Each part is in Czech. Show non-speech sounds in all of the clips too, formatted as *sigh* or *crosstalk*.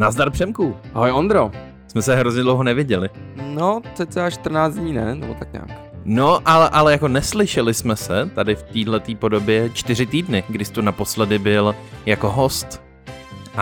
Nazdar Přemku. Ahoj Ondro. Jsme se hrozně dlouho neviděli. No, cca 14 dní, ne? Nebo tak nějak. No, ale, ale jako neslyšeli jsme se tady v této podobě čtyři týdny, kdy jsi tu naposledy byl jako host.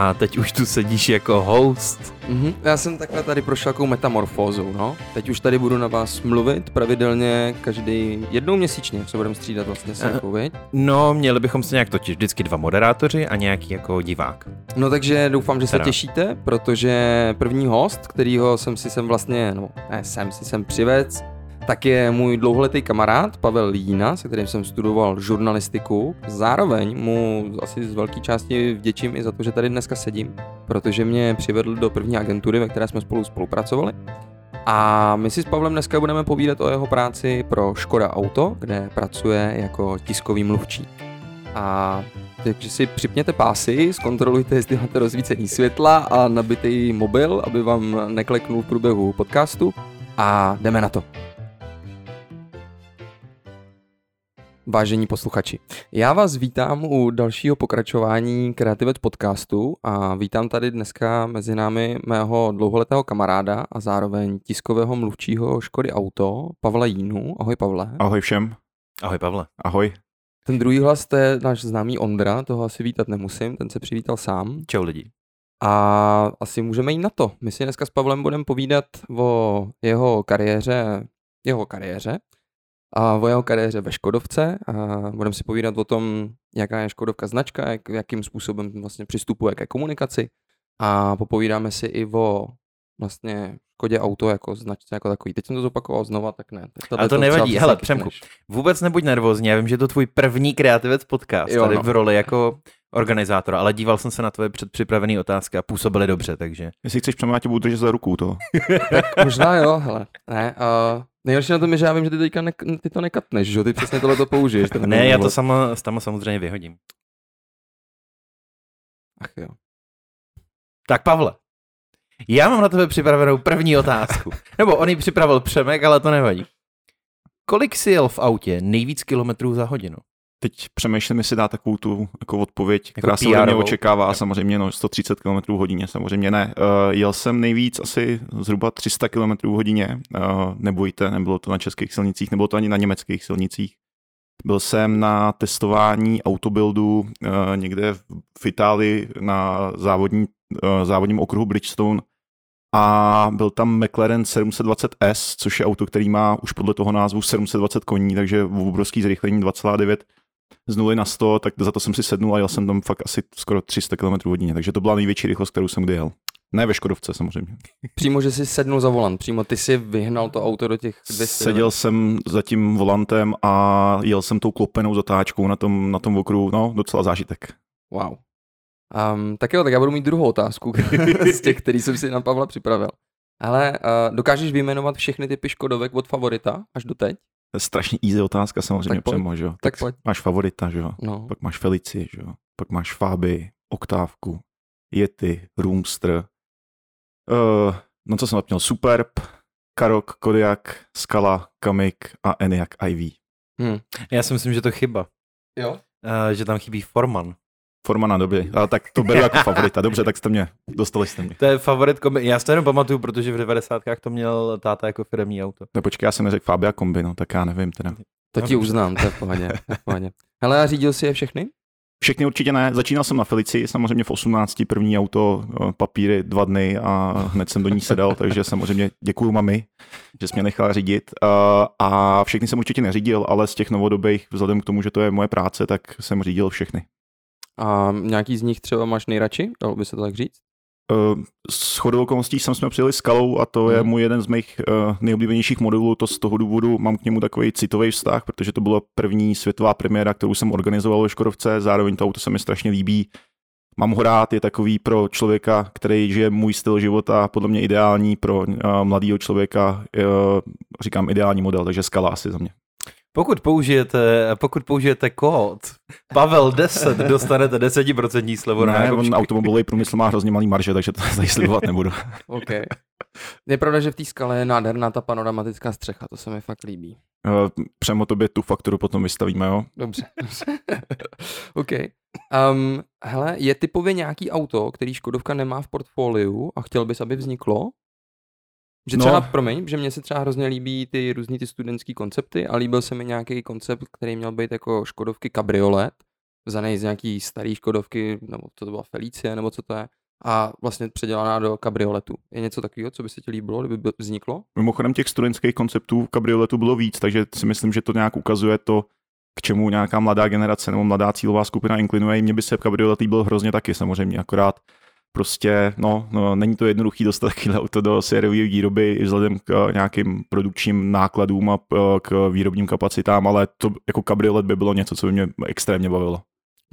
A teď už tu sedíš jako host. Mhm. Já jsem takhle tady prošel takovou metamorfózou, no. Teď už tady budu na vás mluvit pravidelně každý jednou měsíčně, co budeme střídat vlastně s uh, No, měli bychom se nějak totiž vždycky dva moderátoři a nějaký jako divák. No takže doufám, že se Teda. těšíte, protože první host, kterýho jsem si sem vlastně, no ne, jsem si sem přivec, tak je můj dlouholetý kamarád Pavel Lína, se kterým jsem studoval žurnalistiku. Zároveň mu asi z velké části vděčím i za to, že tady dneska sedím, protože mě přivedl do první agentury, ve které jsme spolu spolupracovali. A my si s Pavlem dneska budeme povídat o jeho práci pro Škoda Auto, kde pracuje jako tiskový mluvčí. A takže si připněte pásy, zkontrolujte, jestli máte rozvícený světla a nabitý mobil, aby vám nekleknul v průběhu podcastu. A jdeme na to. Vážení posluchači, já vás vítám u dalšího pokračování Kreativec podcastu a vítám tady dneska mezi námi mého dlouholetého kamaráda a zároveň tiskového mluvčího Škody Auto, Pavla Jínu. Ahoj Pavle. Ahoj všem, Ahoj Pavle. ahoj. Ten druhý hlas to je náš známý Ondra, toho asi vítat nemusím, ten se přivítal sám. Čau lidi. A asi můžeme jít na to. My si dneska s Pavlem budeme povídat o jeho kariéře, jeho kariéře, a o jeho kariéře ve Škodovce a budeme si povídat o tom, jaká je Škodovka značka, jak, jakým způsobem vlastně přistupuje ke komunikaci a popovídáme si i o vlastně Škodě auto jako značce jako takový. Teď jsem to zopakoval znova, tak ne. Tak tohle Ale to třeba nevadí. Hele. Přemku, Vůbec nebuď nervózní, já vím, že je to tvůj první kreativec podcast Jo, tady no. v roli jako organizátora, ale díval jsem se na tvoje předpřipravené otázky a působily dobře, takže. Jestli chceš tě budu držet za ruku, to. *laughs* Možná jo, hele. Ne, uh, nejhorší na tom je, že já vím, že ty teďka ne, ty to nekatneš, že jo? Ty přesně tohle to použiješ. Ne, já to sama, sama samozřejmě vyhodím. Ach jo. Tak Pavle, já mám na tebe připravenou první otázku. *laughs* Nebo on ji připravil Přemek, ale to nevadí. Kolik si jel v autě nejvíc kilometrů za hodinu? Teď přemýšlím, jestli dá takovou tu jako odpověď, která se ode mě PR-ovou. očekává, samozřejmě no, 130 km hodině, samozřejmě ne. Uh, jel jsem nejvíc asi zhruba 300 km hodině, uh, nebojte, nebylo to na českých silnicích, nebylo to ani na německých silnicích. Byl jsem na testování autobuildu uh, někde v, v Itálii na závodní, uh, závodním okruhu Bridgestone a byl tam McLaren 720S, což je auto, který má už podle toho názvu 720 koní, takže obrovský zrychlení 2,9 z 0 na 100, tak za to jsem si sednul a jel jsem tam fakt asi skoro 300 km hodině, takže to byla největší rychlost, kterou jsem kdy jel. Ne ve Škodovce samozřejmě. Přímo, že jsi sednul za volant, přímo ty si vyhnal to auto do těch 200. Seděl jsem za tím volantem a jel jsem tou klopenou zatáčkou na tom, na tom okruhu, no docela zážitek. Wow. Um, tak jo, tak já budu mít druhou otázku *laughs* z těch, který jsem si na Pavla připravil. Ale uh, dokážeš vyjmenovat všechny typy Škodovek od favorita až do teď? To je strašně easy otázka samozřejmě Tak přemo, že jo. Tak pojď. Máš favorita, že jo. No. Pak máš Felici, že jo. Pak máš Faby, Oktávku, Yeti, Roomster. Uh, no co jsem napněl? Superb, Karok, Kodiak, Skala, Kamik a Eniak Ivy. Hm. Já si myslím, že to chyba. Jo? Uh, že tam chybí Forman. Formana, dobře. Ale tak to beru jako favorita. Dobře, tak jste mě, dostali jste mě. To je favorit kombi. Já si to jenom pamatuju, protože v 90. to měl táta jako firmní auto. No počkej, já jsem neřekl Fabia kombi, no tak já nevím teda. To ti uznám, to je v pohodě. v pohodě. Hele, a řídil si je všechny? Všechny určitě ne. Začínal jsem na Felici, samozřejmě v 18. první auto, eh, papíry dva dny a hned jsem do ní sedal, *laughs* takže samozřejmě děkuju mami, že jsi mě nechala řídit. Eh, A všechny jsem určitě neřídil, ale z těch novodobých, vzhledem k tomu, že to je moje práce, tak jsem řídil všechny. A nějaký z nich třeba máš nejradši? Dalo by se to tak říct? Eh, S chodou okolností jsem jsme přijeli skalou a to je Mhm. můj jeden z mých uh, nejoblíbenějších modelů. To z toho důvodu mám k němu takový citový vztah, protože to byla první světová premiéra, kterou jsem organizoval ve Škodovce. Zároveň to auto se mi strašně líbí. Mám ho rád, je takový pro člověka, který žije můj styl života, podle mě ideální pro uh, mladého člověka, uh, říkám ideální model, takže skala asi za mě. Pokud použijete, pokud použijete kód Pavel 10, dostanete 10% slevu na Ne, on automobilový průmysl má hrozně malý marže, takže to *laughs* tady slibovat nebudu. OK. Je pravda, že v té skale je nádherná ta panoramatická střecha, to se mi fakt líbí. Uh, Přemo tobě tu fakturu potom vystavíme, jo? Dobře, dobře. *laughs* OK. Um, hele, je typově nějaký auto, který Škodovka nemá v portfoliu a chtěl bys, aby vzniklo? Že No. třeba, no. promiň, že mně se třeba hrozně líbí ty různý ty studentský koncepty a líbil se mi nějaký koncept, který měl být jako Škodovky kabriolet, vzaný z nějaký starý Škodovky, nebo co to byla Felicie, nebo co to je, a vlastně předělaná do kabrioletu. Je něco takového, co by se ti líbilo, kdyby by vzniklo? Mimochodem těch studentských konceptů kabrioletu bylo víc, takže si myslím, že to nějak ukazuje to, k čemu nějaká mladá generace nebo mladá cílová skupina inklinuje. Mně by se kabriolet líbil hrozně taky samozřejmě, akorát prostě, no, no není to jednoduchý dostat takovýhle auto do sériové výroby i vzhledem k eh, nějakým produkčním nákladům a eh, k výrobním kapacitám, ale to jako kabriolet by bylo něco, co by mě extrémně bavilo.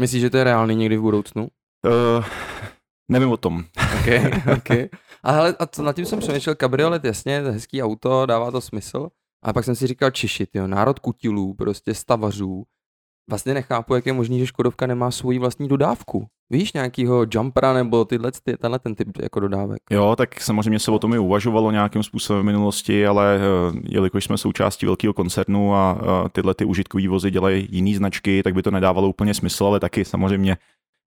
Myslíš, že to je reálný někdy v budoucnu? Uh, nevím o tom. OK, OK. A, hele, a to, nad tím jsem přemýšlel, kabriolet, jasně, to je hezký auto, dává to smysl. A pak jsem si říkal, Češi, jo, národ kutilů, prostě stavařů. Vlastně nechápu, jak je možný, že Škodovka nemá svoji vlastní dodávku. Víš, nějakýho jumpera nebo tyhle, ty, tenhle ten typ jako dodávek. Jo, tak samozřejmě se o tom i uvažovalo nějakým způsobem v minulosti, ale eh, jelikož jsme součástí velkého koncernu a eh, tyhle ty užitkové vozy dělají jiný značky, tak by to nedávalo úplně smysl, ale taky samozřejmě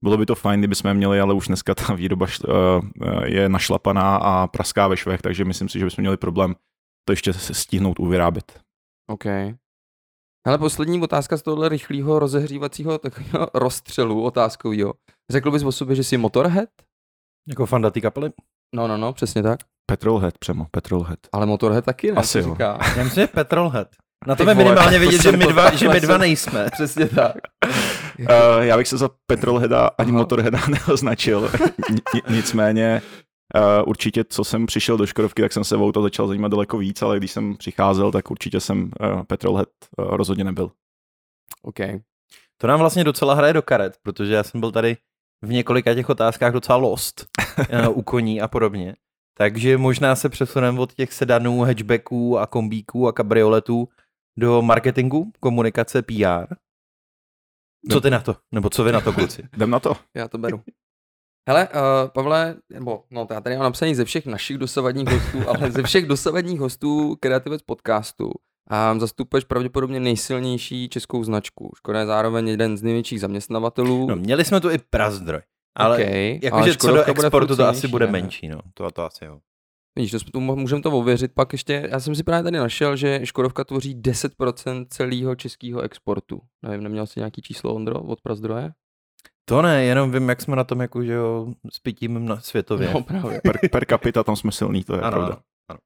bylo by to fajn, kdyby jsme měli, ale už dneska ta výroba šl- eh, je našlapaná a praská ve švech, takže myslím si, že bychom měli problém to ještě stihnout uvyrábět. OK. Ale poslední otázka z tohohle rychlého rozehřívacího takového *laughs* rozstřelu otázkového. Řekl bys o sobě, že jsi motorhead? Jako fanda té kapely? No, no, no, přesně tak. Petrolhead, přemo, Petrolhead. Ale motorhead taky ne, Asi jo. říká. Já myslím, že Petrolhead. Na tebe vole, minimálně vidět, že my dva, že my dva nejsme. *laughs* Přesně tak. Uh, já bych se za Petrolheada ani Aha. Motorheada *laughs* neoznačil. Ni- Nicméně uh, určitě, co jsem přišel do Škodovky, tak jsem se o auto začal zajímat daleko víc, ale když jsem přicházel, tak určitě jsem uh, Petrolhead uh, rozhodně nebyl. OK. To nám vlastně docela hraje do karet, protože já jsem byl tady v několika těch otázkách docela lost *laughs* u koní a podobně. Takže možná se přesuneme od těch sedanů, hatchbacků a kombíků a kabrioletů do marketingu, komunikace, PR. Co ty na to? Nebo co vy na to, kluci? *laughs* Jdem na to. Já to beru. Hele, uh, Pavle, nebo no, já tady mám napsaný ze všech našich dosavadních hostů, *laughs* ale ze všech dosavadních hostů Kreativec podcastu um, zastupuješ pravděpodobně nejsilnější českou značku. Škoda je zároveň jeden z největších zaměstnavatelů. No, měli jsme tu i prazdroj. Ale okay, jakože co do exportu to asi bude ne? menší, no. To, to asi jo. Vidíš, to, to můžeme to ověřit, pak ještě, já jsem si právě tady našel, že Škodovka tvoří 10% celého českého exportu. Nevím, neměl jsi nějaký číslo, Ondro, od prazdroje? To ne, jenom vím, jak jsme na tom jako, že jo, s pitím na světově. No právě. Per, per capita tam jsme silný, to je Ano, pravda. ano.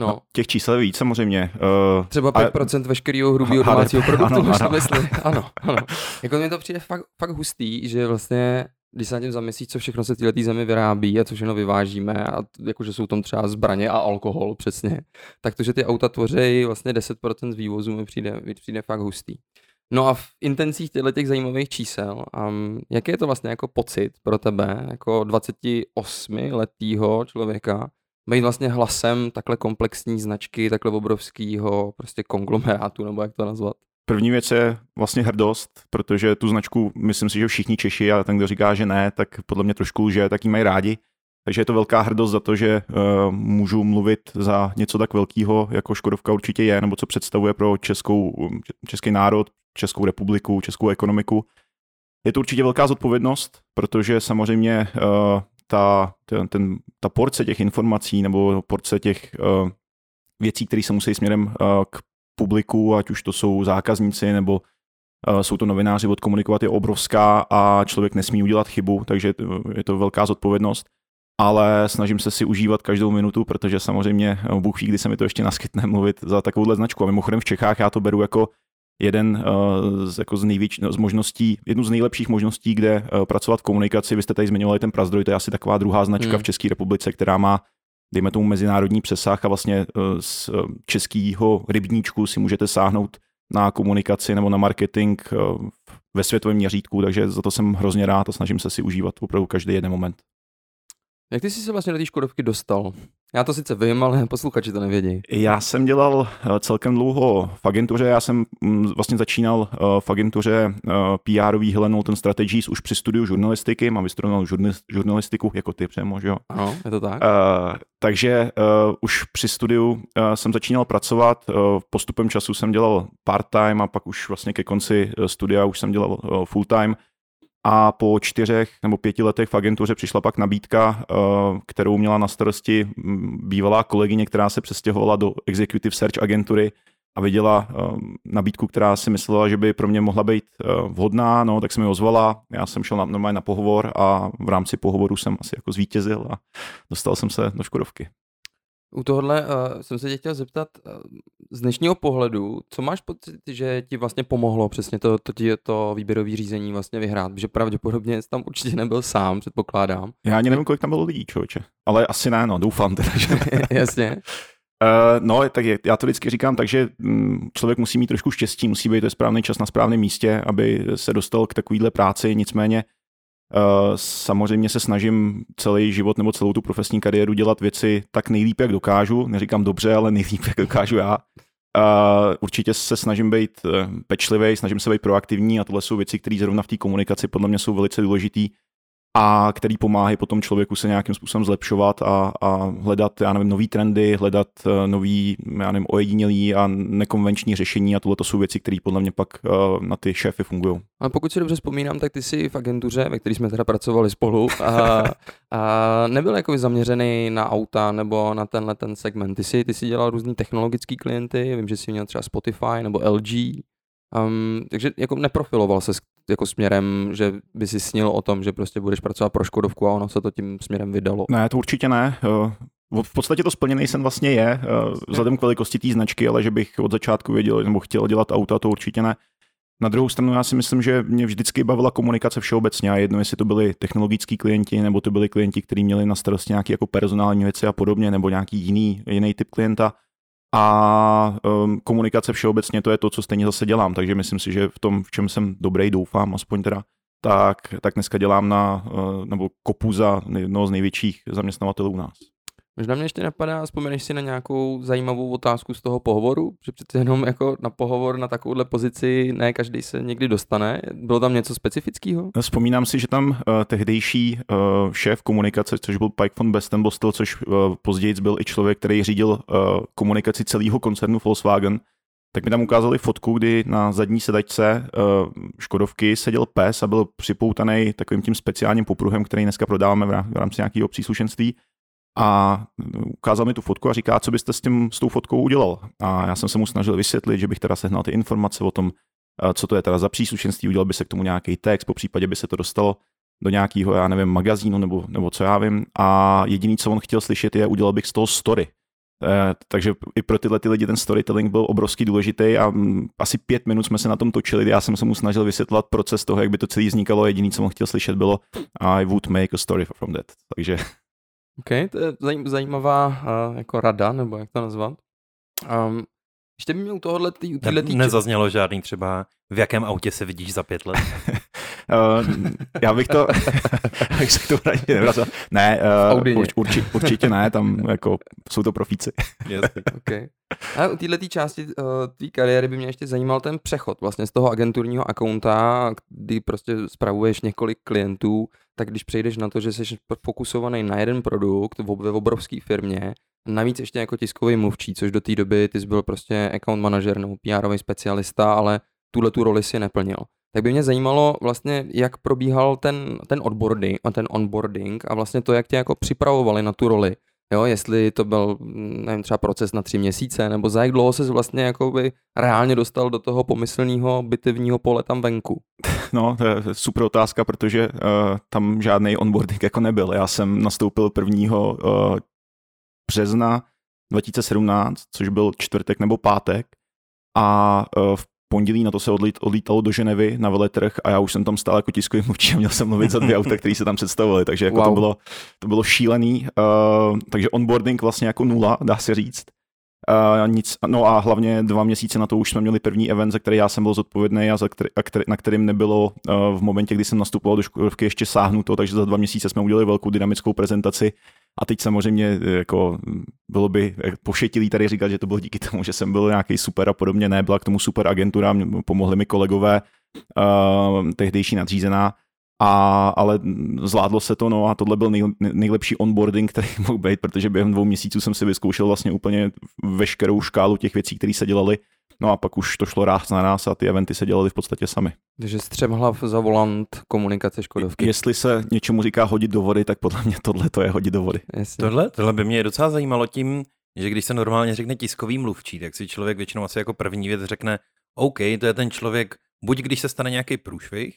No, Těch čísel je víc samozřejmě. Uh, Třeba Ale- 5% veškerého hrubého domácího produktu, ano, ano, mysli. Ano, ano. *laughs* Jako mi to přijde fakt, fakt hustý, že vlastně, když se na tím zamyslíš, co všechno se v této zemi vyrábí a co všechno vyvážíme, a jakože jsou tam třeba zbraně a alkohol přesně, tak to, že ty auta tvoří vlastně 10% z vývozu, mi přijde, mi přijde fakt hustý. No a v intencích těchto těch zajímavých čísel, um, jaký je to vlastně jako pocit pro tebe, jako 28-letýho člověka, být vlastně hlasem takhle komplexní značky, takhle obrovského prostě konglomerátu, nebo jak to nazvat? První věc je vlastně hrdost, protože tu značku, myslím si, že všichni Češi, a ten, kdo říká, že ne, tak podle mě trošku lže, tak ji mají rádi. Takže je to velká hrdost za to, že uh, můžu mluvit za něco tak velkého, jako Škodovka určitě je, nebo co představuje pro českou, český národ, Českou republiku, českou ekonomiku. Je to určitě velká zodpovědnost, protože samozřejmě uh, ta, ten, ten, ta porce těch informací nebo porce těch uh, věcí, které se musí směrem uh, k publiku, ať už to jsou zákazníci nebo uh, jsou to novináři, odkomunikovat je obrovská a člověk nesmí udělat chybu, takže je to velká zodpovědnost. Ale snažím se si užívat každou minutu, protože samozřejmě Bůh ví, kdy se mi to ještě naskytne mluvit za takovouhle značku. A mimochodem v Čechách já to beru jako jeden uh, z, jako z, největš, z možností, jednu z nejlepších možností, kde uh, pracovat v komunikaci. Vy jste tady zmiňovali ten Prazdroj, to je asi taková druhá značka Hmm. v České republice, která má dejme tomu mezinárodní přesah a vlastně eh, z eh, českého rybníčku si můžete sáhnout na komunikaci nebo na marketing eh, ve světovém měřítku, takže za to jsem hrozně rád a snažím se si užívat opravdu každý jeden moment. Jak ty jsi se vlastně do té Škodovky dostal? Já to sice vím, ale posluchači to nevědí. Já jsem dělal eh, celkem dlouho v agentuře, já jsem mm, vlastně začínal eh, v agentuře PR-ový Helen Norton Strategies už při studiu žurnalistiky, mám vystudovanou žurnalistiku jako ty přemo, že jo? Ano, je to tak? Uh, takže uh, už při studiu uh, jsem začínal pracovat, uh, postupem času jsem dělal part-time a pak už vlastně ke konci studia už jsem dělal uh, full-time. A po čtyřech nebo pěti letech v agentuře přišla pak nabídka, eh, kterou měla na starosti mm, bývalá kolegyně, která se přestěhovala do Executive Search agentury a viděla nabídku, která si myslela, že by pro mě mohla být vhodná, no, tak se mi ozvala. Já jsem šel normálně na pohovor a v rámci pohovoru jsem asi jako zvítězil a dostal jsem se do Škodovky. U tohle uh, jsem se tě chtěl zeptat, uh, z dnešního pohledu, co máš pocit, že ti vlastně pomohlo přesně to, to, to, to výběrové řízení vlastně vyhrát? Že pravděpodobně jsi tam určitě nebyl sám, předpokládám. Já ani nevím, kolik tam bylo lidí, člověče. Ale asi ne, no, doufám teda, že *laughs* Jasně. Uh, *laughs* no, tak je, já to vždycky říkám tak, že mm, člověk musí mít trošku štěstí, musí být ve správný čas na správném místě, aby se dostal k takovýhle práci, nicméně samozřejmě se snažím celý život nebo celou tu profesní kariéru dělat věci tak nejlíp, jak dokážu. Neříkám dobře, ale nejlíp, jak dokážu já. Uh, určitě se snažím být uh, pečlivý, snažím se být proaktivní a tohle jsou věci, které zrovna v té komunikaci podle mě jsou velice důležité a který pomáhají potom člověku se nějakým způsobem zlepšovat a, a hledat, já nevím, nový trendy, hledat uh, nový, já nevím, ojedinělý a nekonvenční řešení a tohle to jsou věci, které podle mě pak uh, na ty šéfy fungují. Ale pokud si dobře vzpomínám, tak ty jsi v agentuře, ve které jsme teda pracovali spolu, a, *laughs* a nebyl jako zaměřený na auta nebo na tenhle ten segment. Ty jsi, ty jsi dělal různý technologický klienty, vím, že jsi měl třeba Spotify nebo LG, Um, takže jako neprofiloval se jako směrem, že by si snil o tom, že prostě budeš pracovat pro Škodovku a ono se to tím směrem vydalo. Ne, to určitě ne. V podstatě to splněný sen vlastně je, vzhledem k velikosti té značky, ale že bych od začátku věděl nebo chtěl dělat auta, to určitě ne. Na druhou stranu já si myslím, že mě vždycky bavila komunikace všeobecně a jedno, jestli to byli technologický klienti, nebo to byli klienti, kteří měli na starosti nějaké jako personální věci a podobně, nebo nějaký jiný, jiný typ klienta a um, komunikace všeobecně to je to, co stejně zase dělám, takže myslím si, že v tom, v čem jsem dobrý, doufám, aspoň teda, tak, tak dneska dělám na, uh, nebo kopu za jednoho z největších zaměstnavatelů u nás. Možná mě ještě napadá, vzpomeneš si na nějakou zajímavou otázku z toho pohovoru, že přece jenom jako na pohovor na takovouhle pozici ne každý se někdy dostane. Bylo tam něco specifického? No, vzpomínám si, že tam uh, tehdejší uh, šéf komunikace, což byl Pike von Bestenbostel, což uh, později byl i člověk, který řídil uh, komunikaci celého koncernu Volkswagen, tak mi tam ukázali fotku, kdy na zadní sedačce uh, Škodovky seděl pes a byl připoutaný takovým tím speciálním popruhem, který dneska prodáváme v rámci nějakého příslušenství a ukázal mi tu fotku a říká, co byste s, tím, s tou fotkou udělal. A já jsem se mu snažil vysvětlit, že bych teda sehnal ty informace o tom, co to je teda za příslušenství, udělal by se k tomu nějaký text, po případě by se to dostalo do nějakého, já nevím, magazínu nebo, nebo co já vím. A jediný, co on chtěl slyšet, je, udělal bych z toho story. Eh, takže i pro tyhle ty lidi ten storytelling byl obrovský důležitý a asi pět minut jsme se na tom točili. Já jsem se mu snažil vysvětlovat proces toho, jak by to celé vznikalo. Jediný, co on chtěl slyšet, bylo I would make a story from that. Takže OK, to je zajímavá uh, jako rada, nebo jak to nazvat. Um, ještě by mě u tohohle tý, ne, tý... Nezaznělo žádný třeba, v jakém autě se vidíš za pět let? uh, *laughs* já bych to, *laughs* bych se to nevrazil. Ne, uh, urč, urči, určitě ne, tam jako jsou to profíci. *laughs* Jasně. okay. A u této části uh, té kariéry by mě ještě zajímal ten přechod vlastně z toho agenturního akaunta, kdy prostě spravuješ několik klientů, tak když přejdeš na to, že jsi fokusovaný na jeden produkt ve obrovské firmě, navíc ještě jako tiskový mluvčí, což do té doby ty jsi byl prostě account manager nebo pr specialista, ale tuhle tu roli si neplnil. Tak by mě zajímalo vlastně, jak probíhal ten, ten onboarding, ten onboarding a vlastně to, jak tě jako připravovali na tu roli. Jo, jestli to byl, nevím, třeba proces na tři měsíce, nebo za jak dlouho se vlastně jakoby reálně dostal do toho pomyslného bitevního pole tam venku? *laughs* No, to je super otázka, protože uh, tam žádný onboarding jako nebyl. Já jsem nastoupil 1. Uh, března 2017, což byl čtvrtek nebo pátek a uh, v pondělí na to se odlít, odlítalo do Ženevy na veletrh a já už jsem tam stál jako tiskový mluvčí a měl jsem mluvit za dvě auta, *laughs* které se tam představovaly, takže jako wow. to, bylo, to bylo šílený, uh, takže onboarding vlastně jako nula, dá se říct. Uh, nic, no a hlavně dva měsíce na to už jsme měli první event, za který já jsem byl zodpovědný a, za který, a který, na kterým nebylo uh, v momentě, kdy jsem nastupoval do školovky ještě sáhnuto, takže za dva měsíce jsme udělali velkou dynamickou prezentaci a teď samozřejmě jako bylo by pošetilý tady říkat, že to bylo díky tomu, že jsem byl nějaký super a podobně, ne, byla k tomu super agentura, pomohli mi kolegové, uh, tehdejší nadřízená, a, ale zvládlo se to, no a tohle byl nej, nejlepší onboarding, který mohl být, protože během dvou měsíců jsem si vyzkoušel vlastně úplně veškerou škálu těch věcí, které se dělaly No a pak už to šlo ráz na nás a ty eventy se dělaly v podstatě sami. Takže střemhlav za volant komunikace Škodovky. Jestli se něčemu říká hodit do vody, tak podle mě tohle to je hodit do vody. Jasně. Tohle, tohle by mě docela zajímalo tím, že když se normálně řekne tiskový mluvčí, tak si člověk většinou asi jako první věc řekne, OK, to je ten člověk, buď když se stane nějaký průšvih,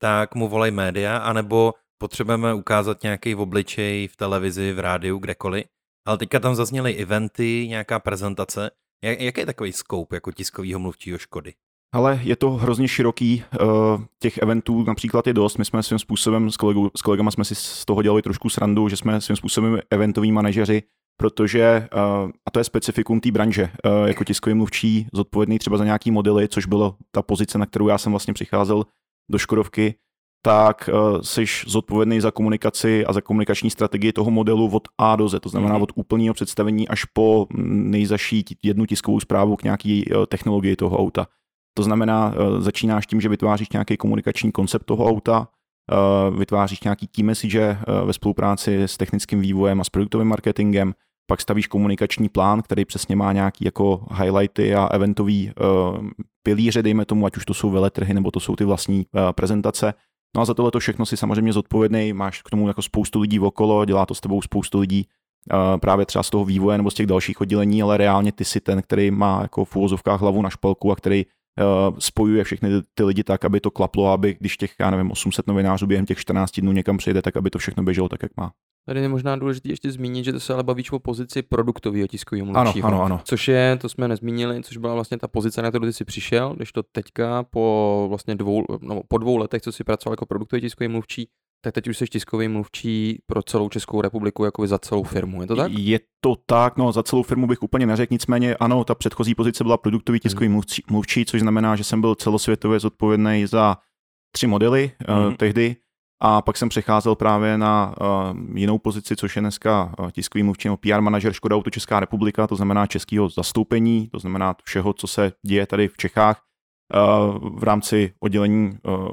tak mu volej média, anebo potřebujeme ukázat nějaký v obličej v televizi, v rádiu, kdekoliv. Ale teďka tam zazněly eventy, nějaká prezentace. Jak, jaký je takový scope jako tiskového mluvčího Škody? Ale je to hrozně široký, uh, těch eventů například je dost, my jsme svým způsobem, s, kolegou, s kolegama jsme si z toho dělali trošku srandu, že jsme svým způsobem eventoví manažeři, protože, uh, a to je specifikum té branže, uh, jako tiskový mluvčí, zodpovědný třeba za nějaký modely, což byla ta pozice, na kterou já jsem vlastně přicházel do Škodovky, tak uh, jsi zodpovědný za komunikaci a za komunikační strategii toho modelu od A do Z, to znamená mm. od úplného představení až po nejzaší jednu tiskovou zprávu k nějaký uh, technologii toho auta. To znamená, uh, začínáš tím, že vytváříš nějaký komunikační koncept toho auta, vytváříš nějaký key message ve spolupráci s technickým vývojem a s produktovým marketingem, pak stavíš komunikační plán, který přesně má nějaký jako highlighty a eventový pilíře, dejme tomu, ať už to jsou veletrhy nebo to jsou ty vlastní prezentace. No a za tohle to všechno si samozřejmě zodpovědný, máš k tomu jako spoustu lidí okolo, dělá to s tebou spoustu lidí, uh, právě třeba z toho vývoje nebo z těch dalších oddělení, ale reálně ty si ten, který má jako v úvozovkách hlavu na špalku a který spojuje všechny ty, lidi tak, aby to klaplo, aby když těch, já nevím, 800 novinářů během těch 14 dnů někam přijde, tak aby to všechno běželo tak, jak má. Tady je možná důležité ještě zmínit, že to se ale bavíš o pozici produktového tiskového mluvčího. Ano, ano, ano. Což je, to jsme nezmínili, což byla vlastně ta pozice, na kterou ty jsi přišel, když to teďka po vlastně dvou, no, po dvou letech, co jsi pracoval jako produktový tiskový mluvčí, tak teď už jsi tiskový mluvčí pro celou Českou republiku, jako za celou firmu, je to tak? Je to tak, no za celou firmu bych úplně neřekl, nicméně ano, ta předchozí pozice byla produktový tiskový hmm. mluvčí, mluvčí, což znamená, že jsem byl celosvětově zodpovědný za tři modely hmm. uh, tehdy a pak jsem přecházel právě na uh, jinou pozici, což je dneska uh, tiskový mluvčí nebo PR manažer Škoda Auto Česká republika, to znamená českého zastoupení, to znamená všeho, co se děje tady v Čechách uh, v rámci oddělení uh,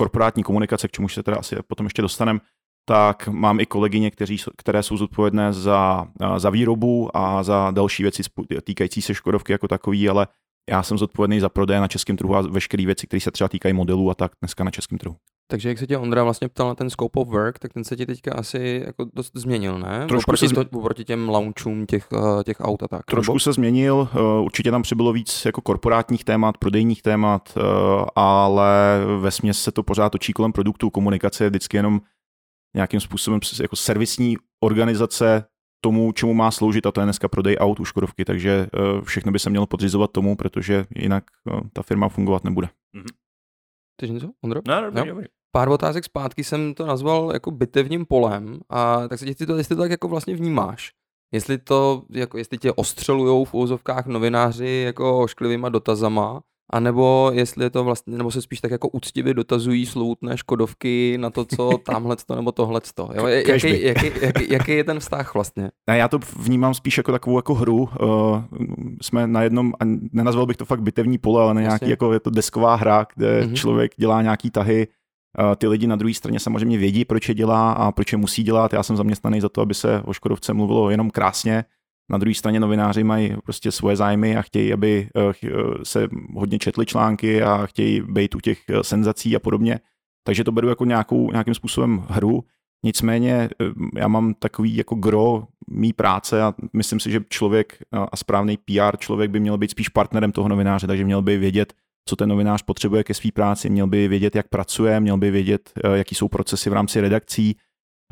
korporátní komunikace, k čemu se teda asi potom ještě dostaneme, tak mám i kolegyně, kteří, které jsou zodpovědné za, za výrobu a za další věci týkající se Škodovky jako takový, ale já jsem zodpovědný za prodej na českém trhu a veškeré věci, které se třeba týkají modelů a tak dneska na českém trhu. Takže jak se tě Ondra vlastně ptal na ten scope of work, tak ten se ti teďka asi jako dost změnil, ne? Trošku oproti, se to, oproti těm launchům těch, uh, těch aut a tak. Trošku nebo? se změnil, uh, určitě tam přibylo víc jako korporátních témat, prodejních témat, uh, ale ve směs se to pořád točí kolem produktů, komunikace je vždycky jenom nějakým způsobem jako servisní organizace tomu, čemu má sloužit, a to je dneska prodej aut u Škodovky, takže všechno by se mělo podřizovat tomu, protože jinak ta firma fungovat nebude. Mm-hmm. Takže něco, Ondro? No, dobrý, dobrý pár otázek zpátky jsem to nazval jako bitevním polem a tak se tě to, jestli to tak jako vlastně vnímáš. Jestli to, jako jestli tě ostřelujou v úzovkách novináři jako ošklivýma dotazama, anebo jestli je to vlastně, nebo se spíš tak jako úctivě dotazují sloutné škodovky na to, co *laughs* tamhle to nebo tohle to. Jo? Jaký, jaký, jaký, jaký, je ten vztah vlastně? *laughs* Ne, já to vnímám spíš jako takovou jako hru. Uh, jsme na jednom, a nenazval bych to fakt bitevní pole, ale na nějaký jako je to desková hra, kde mm-hmm. člověk dělá nějaký tahy, ty lidi na druhé straně samozřejmě vědí, proč je dělá a proč je musí dělat. Já jsem zaměstnaný za to, aby se o Škodovce mluvilo jenom krásně. Na druhé straně novináři mají prostě svoje zájmy a chtějí, aby eh, eh, se hodně četly články a chtějí být u těch eh, senzací a podobně. Takže to beru jako nějakou, nějakým způsobem hru. Nicméně já mám takový jako gro mý práce a myslím si, že člověk a správný PR člověk by měl být spíš partnerem toho novináře, takže měl by vědět, co ten novinář potřebuje ke své práci, měl by vědět, jak pracuje, měl by vědět, eh, jaký jsou procesy v rámci redakcí,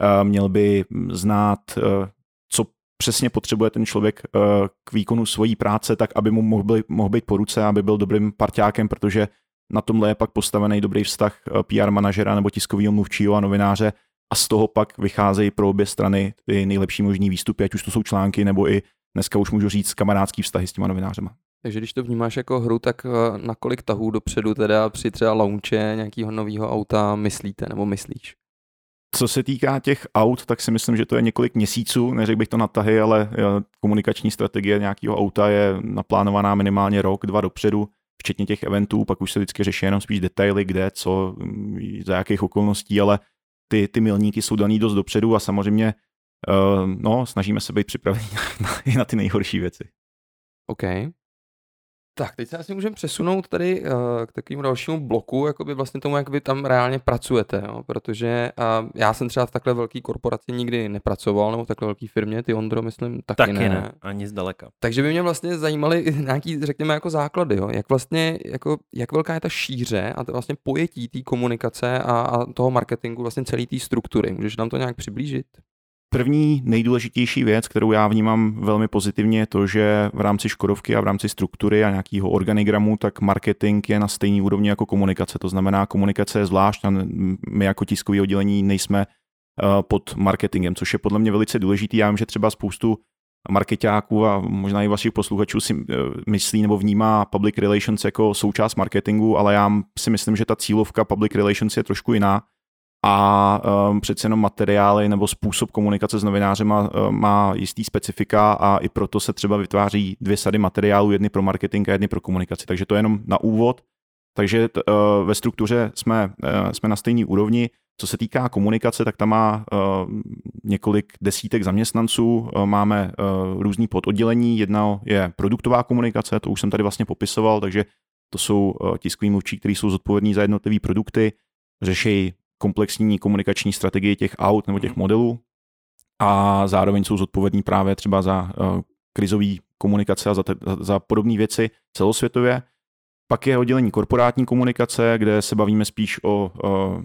eh, měl by znát, eh, co přesně potřebuje ten člověk k výkonu svojí práce, tak aby mu mohl být, mohl být po ruce, aby byl dobrým parťákem, protože na tomhle je pak postavený dobrý vztah PR manažera nebo tiskového mluvčího a novináře a z toho pak vycházejí pro obě strany ty nejlepší možný výstupy, ať už to jsou články nebo i dneska už můžu říct kamarádský vztahy s těma novinářema. Takže když to vnímáš jako hru, tak eh, na kolik tahů dopředu teda při třeba launche nějakého nového auta myslíte nebo myslíš? Co se týká těch aut, tak si myslím, že to je několik měsíců, neřekl bych to na tahy, ale eh, komunikační strategie nějakého auta je naplánovaná minimálně rok, dva dopředu, včetně těch eventů, pak už se vždycky řeší jenom spíš detaily, kde, co, mm, za jakých okolností, ale ty, ty milníky jsou daný dost dopředu a samozřejmě uh, no, snažíme se být připraveni na, *laughs* na, na ty nejhorší věci. OK. Tak, teď se asi můžeme přesunout tady uh, k takovému dalšímu bloku, jakoby vlastně tomu, jak vy tam reálně pracujete, jo? protože uh, já jsem třeba v takhle velké korporaci nikdy nepracoval, nebo v takhle velké firmě, ty Ondro, myslím, taky, Taky ne. ne, ani zdaleka. Takže by mě vlastně zajímaly *laughs* nějaký, řekněme, jako základy, jo? Jak vlastně, jako, jak velká je ta šíře a to vlastně pojetí té komunikace a, a toho marketingu, vlastně celé té struktury. Můžeš nám to nějak přiblížit? První nejdůležitější věc, kterou já vnímám velmi pozitivně, je to, že v rámci Škodovky a v rámci struktury a nějakého organigramu, tak marketing je na stejné úrovni jako komunikace. To znamená, komunikace je zvlášť a my jako tiskové oddělení nejsme eh, pod marketingem, což je podle mě velice důležitý. Já vím, že třeba spoustu marketáků a možná i vašich posluchačů si eh, myslí nebo vnímá public relations jako součást marketingu, ale já si myslím, že ta cílovka public relations je trošku jiná a um, přece jenom materiály nebo způsob komunikace s novinářema uh, má jistý specifika a i proto se třeba vytváří dvě sady materiálů, jedny pro marketing a jedny pro komunikaci. Takže to je jenom na úvod. Takže t, uh, ve struktuře jsme, uh, jsme na stejné úrovni. Co se týká komunikace, tak tam má uh, několik desítek zaměstnanců, uh, máme uh, různý pododdělení. Jedna je produktová komunikace, to už jsem tady vlastně popisoval, takže to jsou uh, tiskoví mluvčí, kteří jsou zodpovědní za jednotlivé produkty, řeší komplexní komunikační strategii těch aut nebo těch modelů a zároveň jsou zodpovědní právě třeba za uh, krizový komunikace a za, te, za podobné věci celosvětově. Pak je oddělení korporátní komunikace, kde se bavíme spíš o uh,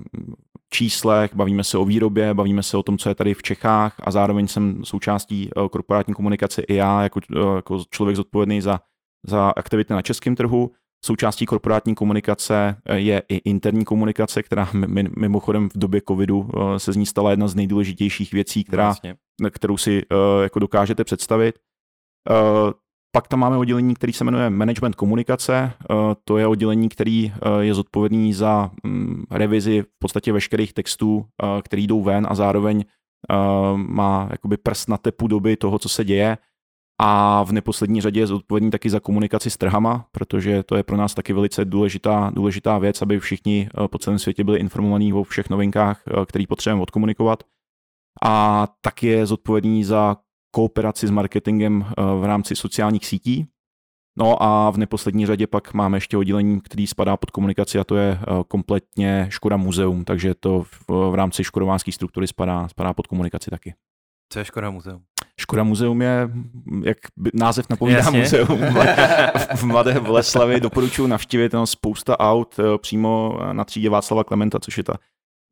číslech, bavíme se o výrobě, bavíme se o tom, co je tady v Čechách a zároveň jsem součástí uh, korporátní komunikace i já jako, jako člověk zodpovědný za, za aktivity na českém trhu. Součástí korporátní komunikace je i interní komunikace, která mimochodem v době covidu se z ní stala jedna z nejdůležitějších věcí, která, vlastně. kterou si jako dokážete představit. Pak tam máme oddělení, který se jmenuje Management komunikace. To je oddělení, který je zodpovědný za mm, revizi v podstatě veškerých textů, který jdou ven a zároveň má jakoby prst na tepu doby toho, co se děje a v neposlední řadě je zodpovědný taky za komunikaci s trhama, protože to je pro nás taky velice důležitá, důležitá věc, aby všichni eh, po celém světě byli informovaní o všech novinkách, eh, které potřebujeme odkomunikovat. A taky je zodpovědný za kooperaci s marketingem eh, v rámci sociálních sítí. No a v neposlední řadě pak máme ještě oddělení, který spadá pod komunikaci a to je kompletně Škoda muzeum, takže to v, rámci škodovánské struktury spadá, spadá pod komunikaci taky. Co je Škoda muzeum? Škoda muzeum je, jak název napovídá Jasně. muzeum *laughs* v Mladé Boleslavi. Doporučuji navštívit tam spousta aut eh, přímo na třídě Václava Klementa, což je ta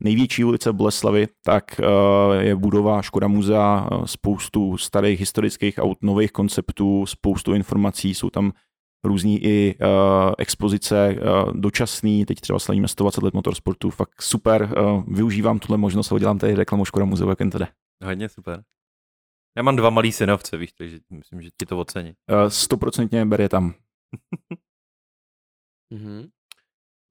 největší ulice Boleslavy, tak eh, je budova Škoda muzea, eh, spoustu starých historických aut, nových konceptů, spoustu informací, jsou tam různý i uh, expozice uh, dočasný, teď třeba slavíme 120 let motorsportu, fakt super, uh, využívám tuhle možnost a udělám tady reklamu Škoda muzea, jak jen tady. Hodně super. Já mám dva malý synovce, víš, takže myslím, že ti to ocení. Eh, stoprocentně uh, bere tam. mm-hmm. *laughs*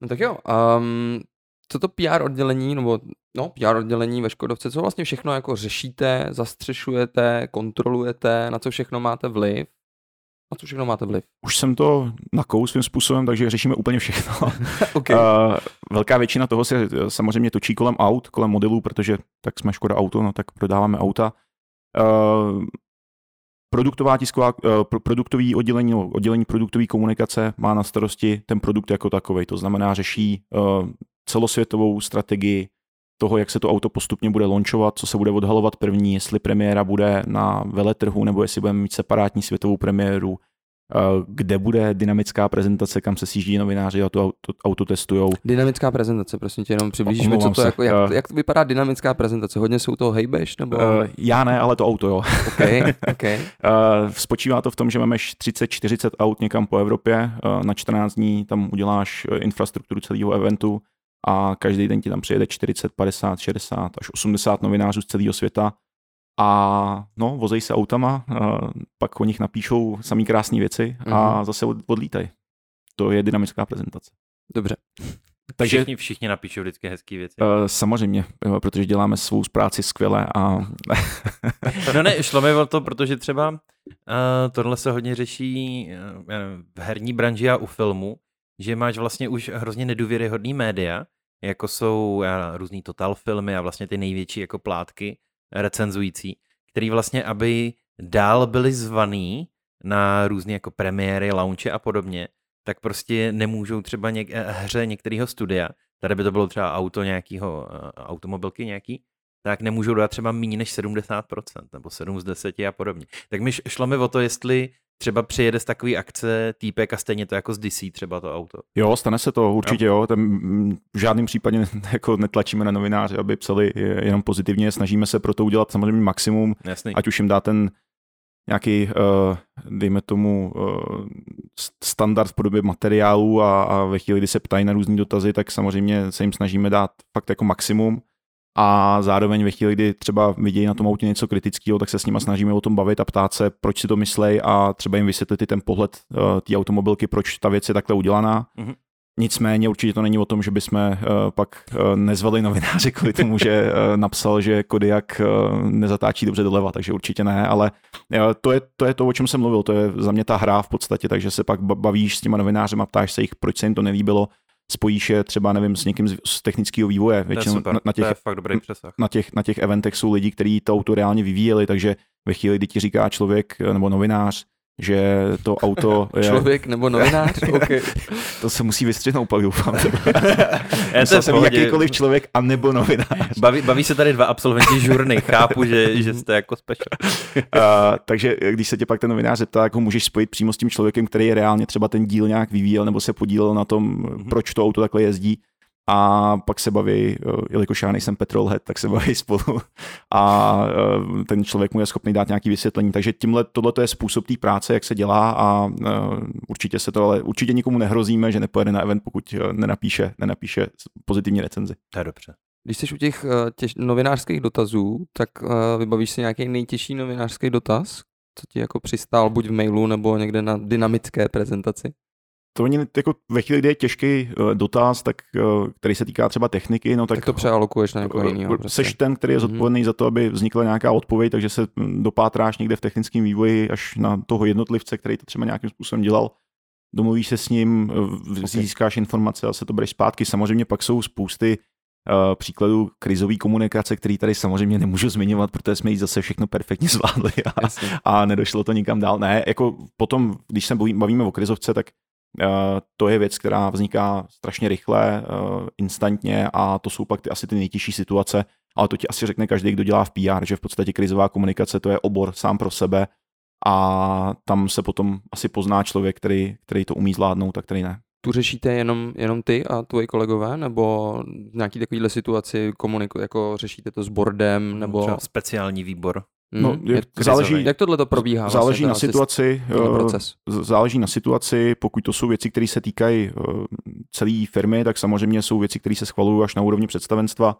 No tak jo, um, co to PR oddělení, nebo no, PR oddělení ve Škodovce, co vlastně všechno jako řešíte, zastřešujete, kontrolujete, na co všechno máte vliv? Na co všechno máte vliv? Už jsem to nakous svým způsobem, takže řešíme úplně všechno. *laughs* okay. uh, velká většina toho se samozřejmě točí kolem aut, kolem modelů, protože tak jsme Škoda Auto, no tak prodáváme auta. Uh, produktová tisková, uh, produktový oddělení, oddělení produktové komunikace má na starosti ten produkt jako takový. To znamená, řeší uh, celosvětovou strategii toho, jak se to auto postupně bude launchovat, co se bude odhalovat první, jestli premiéra bude na veletrhu, nebo jestli budeme mít separátní světovou premiéru, Eh, kde bude dynamická prezentace, kam se sjíždí novináři a to auto, auto testujou. Dynamická prezentace, prosím tě, jenom přiblížíš mi, co to jako, jak, uh, jak vypadá dynamická prezentace? Hodně jsou to hejbeš? Nebo... Uh, já ne, ale to auto jo. Okay, *laughs* okay. uh, spočívá to v tom, že máme 30-40 aut někam po Evropě, uh, na 14 dní tam uděláš infrastrukturu celého eventu a každý den ti tam přijede 40, 50, 60 až 80 novinářů z celého světa a no, vozej se autama, pak o nich napíšou samý krásné věci a mm-hmm. zase odlítají. To je dynamická prezentace. Dobře. Takže, všichni, všichni napíšou vždycky hezké věci. Uh, samozřejmě, protože děláme svou práci skvěle a... *laughs* no ne, šlo mi o to, protože třeba uh, tohle se hodně řeší uh, v herní branži a u filmu, že máš vlastně už hrozně nedůvěryhodný média, jako jsou uh, různý total filmy a vlastně ty největší jako plátky, recenzující, který vlastně, aby dál byli zvaný na různé jako premiéry, launche a podobně, tak prostě nemůžou třeba něk, eh, hře některého studia, tady by to bylo třeba auto nějakého, eh, automobilky nějaký, tak nemůžou dát třeba méně než 70%, nebo 7 z 10 a podobně. Tak mi šlo mi o to, jestli třeba přijede z takové akce týpek a stejně to jako z DC třeba to auto. Jo, stane se to určitě, jo. jo. Tam v žádném případě *laughs* jako netlačíme na novináře, aby psali jenom pozitivně, snažíme se pro to udělat samozřejmě maximum, Jasný. ať už jim dá ten nějaký, uh, dejme tomu, uh, standard v podobě materiálu a, a ve chvíli, kdy se ptají na různé dotazy, tak samozřejmě se jim snažíme dát fakt jako maximum a zároveň ve chvíli, kdy třeba vidějí na tom autě něco kritického, tak se s nimi snažíme o tom bavit a ptát se, proč si to myslej a třeba jim vysvětlit i ten pohled uh, té automobilky, proč ta věc je takhle udělaná. Mm-hmm. Nicméně určitě to není o tom, že bychom uh, pak uh, nezvali novináře *laughs* kvůli tomu, že uh, napsal, že Kodiak uh, nezatáčí dobře doleva, takže určitě ne, ale uh, to, je, to je to, o čem jsem mluvil, to je za mě ta hra v podstatě, takže se pak bavíš s těma novinářem a ptáš se jich, proč se jim to nelíbilo, spojíš je třeba, nevím, s někým z technického vývoje. Většinou na, na, těch, to je fakt dobrý přesah. Na těch, na těch eventech jsou lidi, kteří to auto reálně vyvíjeli, takže ve chvíli, kdy ti říká člověk nebo novinář, že to auto *laughs* je... Člověk nebo novinář? *laughs* okay. to se musí vystřihnout pak, doufám. *laughs* Já to jsem jakýkoliv člověk a nebo novinář. Baví, baví se tady dva absolventi žurny, chápu, že, že jste jako special. uh, takže když se tě pak ten novinář zeptá, jak ho můžeš spojit přímo s tím člověkem, který je reálně třeba ten díl nějak vyvíjel nebo se podílel na tom, mm-hmm. proč to auto takhle jezdí, a pak se baví, eh, jelikož já nejsem petrolhead, tak se baví *laughs* spolu a eh, ten člověk mu je schopný dát nějaký vysvětlení. Takže tímhle tohle je způsob té práce, jak se dělá a eh, určitě se to, ale určitě nikomu nehrozíme, že nepojede na event, pokud nenapíše, nenapíše pozitivní recenzi. To je dobře. Když jsi u těch těž, novinářských dotazů, tak vybavíš si nějaký nejtěžší novinářský dotaz, co ti jako přistál buď v mailu nebo někde na dynamické prezentaci? To oni jako ve chvíli, kdy je těžký uh, dotaz, tak, uh, který se týká třeba techniky, no tak, tak to přealokuješ na někoho jiného. Prostě. Seš ten, který je mhm. zodpovědný mm-hmm. za to, aby vznikla nějaká odpověď, takže se hm, dopátráš někde v technickém vývoji až na toho jednotlivce, který to třeba nějakým způsobem dělal. Domluvíš se s ním, okay. získáš informace a se to bereš zpátky. Samozřejmě pak jsou spousty uh, příkladů krizové komunikace, který tady samozřejmě nemůžu zmiňovat, protože jsme ji zase všechno perfektně zvládli a, a nedošlo to nikam dál. Ne, jako potom, když se bavíme o krizovce, tak Eh, to je věc, která vzniká strašně rychle, eh, instantně a to jsou pak ty, asi ty nejtěžší situace, ale to ti asi řekne každý, kdo dělá v PR, že v podstatě krizová komunikace to je obor sám pro sebe a tam se potom asi pozná člověk, který, který to umí zvládnout a který ne. Tu řešíte jenom, jenom ty a tvoji kolegové, nebo v nějaký takovýhle situaci komuniku, jako řešíte to s bordem, nebo... Třeba speciální výbor. No, mm, jak, záleží, jak tohle to probíhá? Záleží vlastně, na situaci. Uh, proces. Záleží na situaci. Pokud to jsou věci, které se týkají uh, celé firmy, tak samozřejmě jsou věci, které se schvalují až na úrovni představenstva.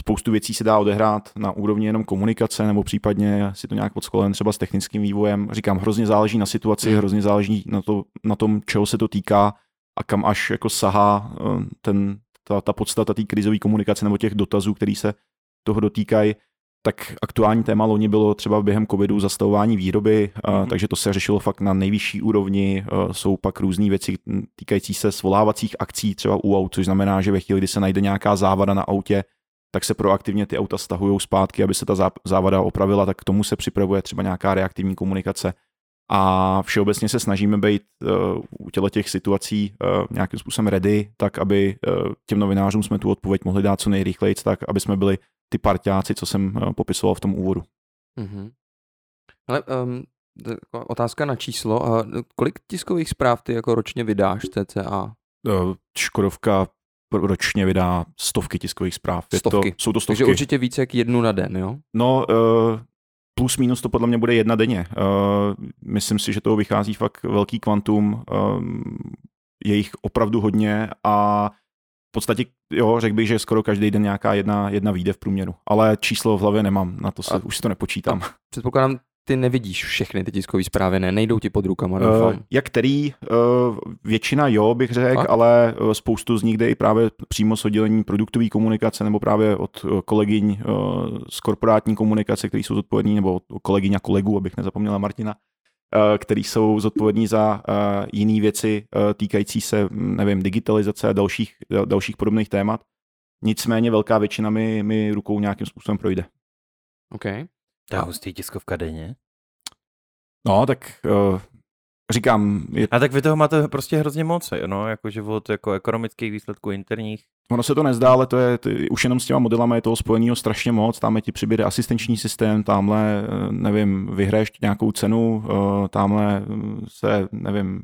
Spoustu věcí se dá odehrát na úrovni jenom komunikace, nebo případně si to nějak podskolen třeba s technickým vývojem. Říkám, hrozně záleží na situaci, mm. hrozně záleží na, to, na tom, čeho se to týká a kam až jako sahá uh, ten, ta, ta podstata té krizové komunikace nebo těch dotazů, který se toho dotýkají tak aktuální téma loni bylo třeba během covidu zastavování výroby, mm-hmm. takže to se řešilo fakt na nejvyšší úrovni. Jsou pak různé věci týkající se svolávacích akcí třeba u aut, což znamená, že ve chvíli, kdy se najde nějaká závada na autě, tak se proaktivně ty auta stahují zpátky, aby se ta závada opravila, tak k tomu se připravuje třeba nějaká reaktivní komunikace. A všeobecně se snažíme být uh, u těle těch situací uh, nějakým způsobem ready, tak aby uh, těm novinářům jsme tu odpověď mohli dát co nejrychleji, tak aby jsme byli ty parťáci, co jsem uh, popisoval v tom úvodu. Mm-hmm. Ale um, otázka na číslo. Kolik tiskových zpráv ty jako ročně vydáš CCA? Uh, Škodovka ročně vydá stovky tiskových zpráv. Stovky. To, jsou to stovky. Takže určitě více jak jednu na den, jo? No, uh, plus minus to podle mě bude jedna denně. Uh, myslím si, že toho vychází fakt velký kvantum, uh, je jich opravdu hodně a podstatě, jo, řekl bych, že skoro každý den nějaká jedna, jedna výjde v průměru. Ale číslo v hlavě nemám, na to se, a, už si to nepočítám. Předpokládám, ty nevidíš všechny ty tiskové zprávy, ne? Nejdou ti pod rukama, doufám. Uh, jak který? Uh, většina jo, bych řekl, ale uh, spoustu z nich jde i právě přímo z oddělení produktové komunikace nebo právě od uh, kolegyň uh, z korporátní komunikace, který jsou zodpovědní, nebo od kolegyň a kolegů, abych nezapomněla Martina, který jsou zodpovědní za uh, jiné věci uh, týkající se, nevím, digitalizace a dalších, dalších podobných témat. Nicméně velká většina mi, mi rukou nějakým způsobem projde. Okay. Ta hustý tiskovka denně? No, tak uh, říkám, je, A tak vy toho máte prostě hrozně moc, no, jakože od jako ekonomických výsledků interních. Ono se to nezdá, ale to je, ty, už jenom s těma modelama je toho spojeného strašně moc, tamhle ti přibude asistenční systém, tamhle, eh, nevím, vyhraješ nějakou cenu, eh, tamhle se, nevím,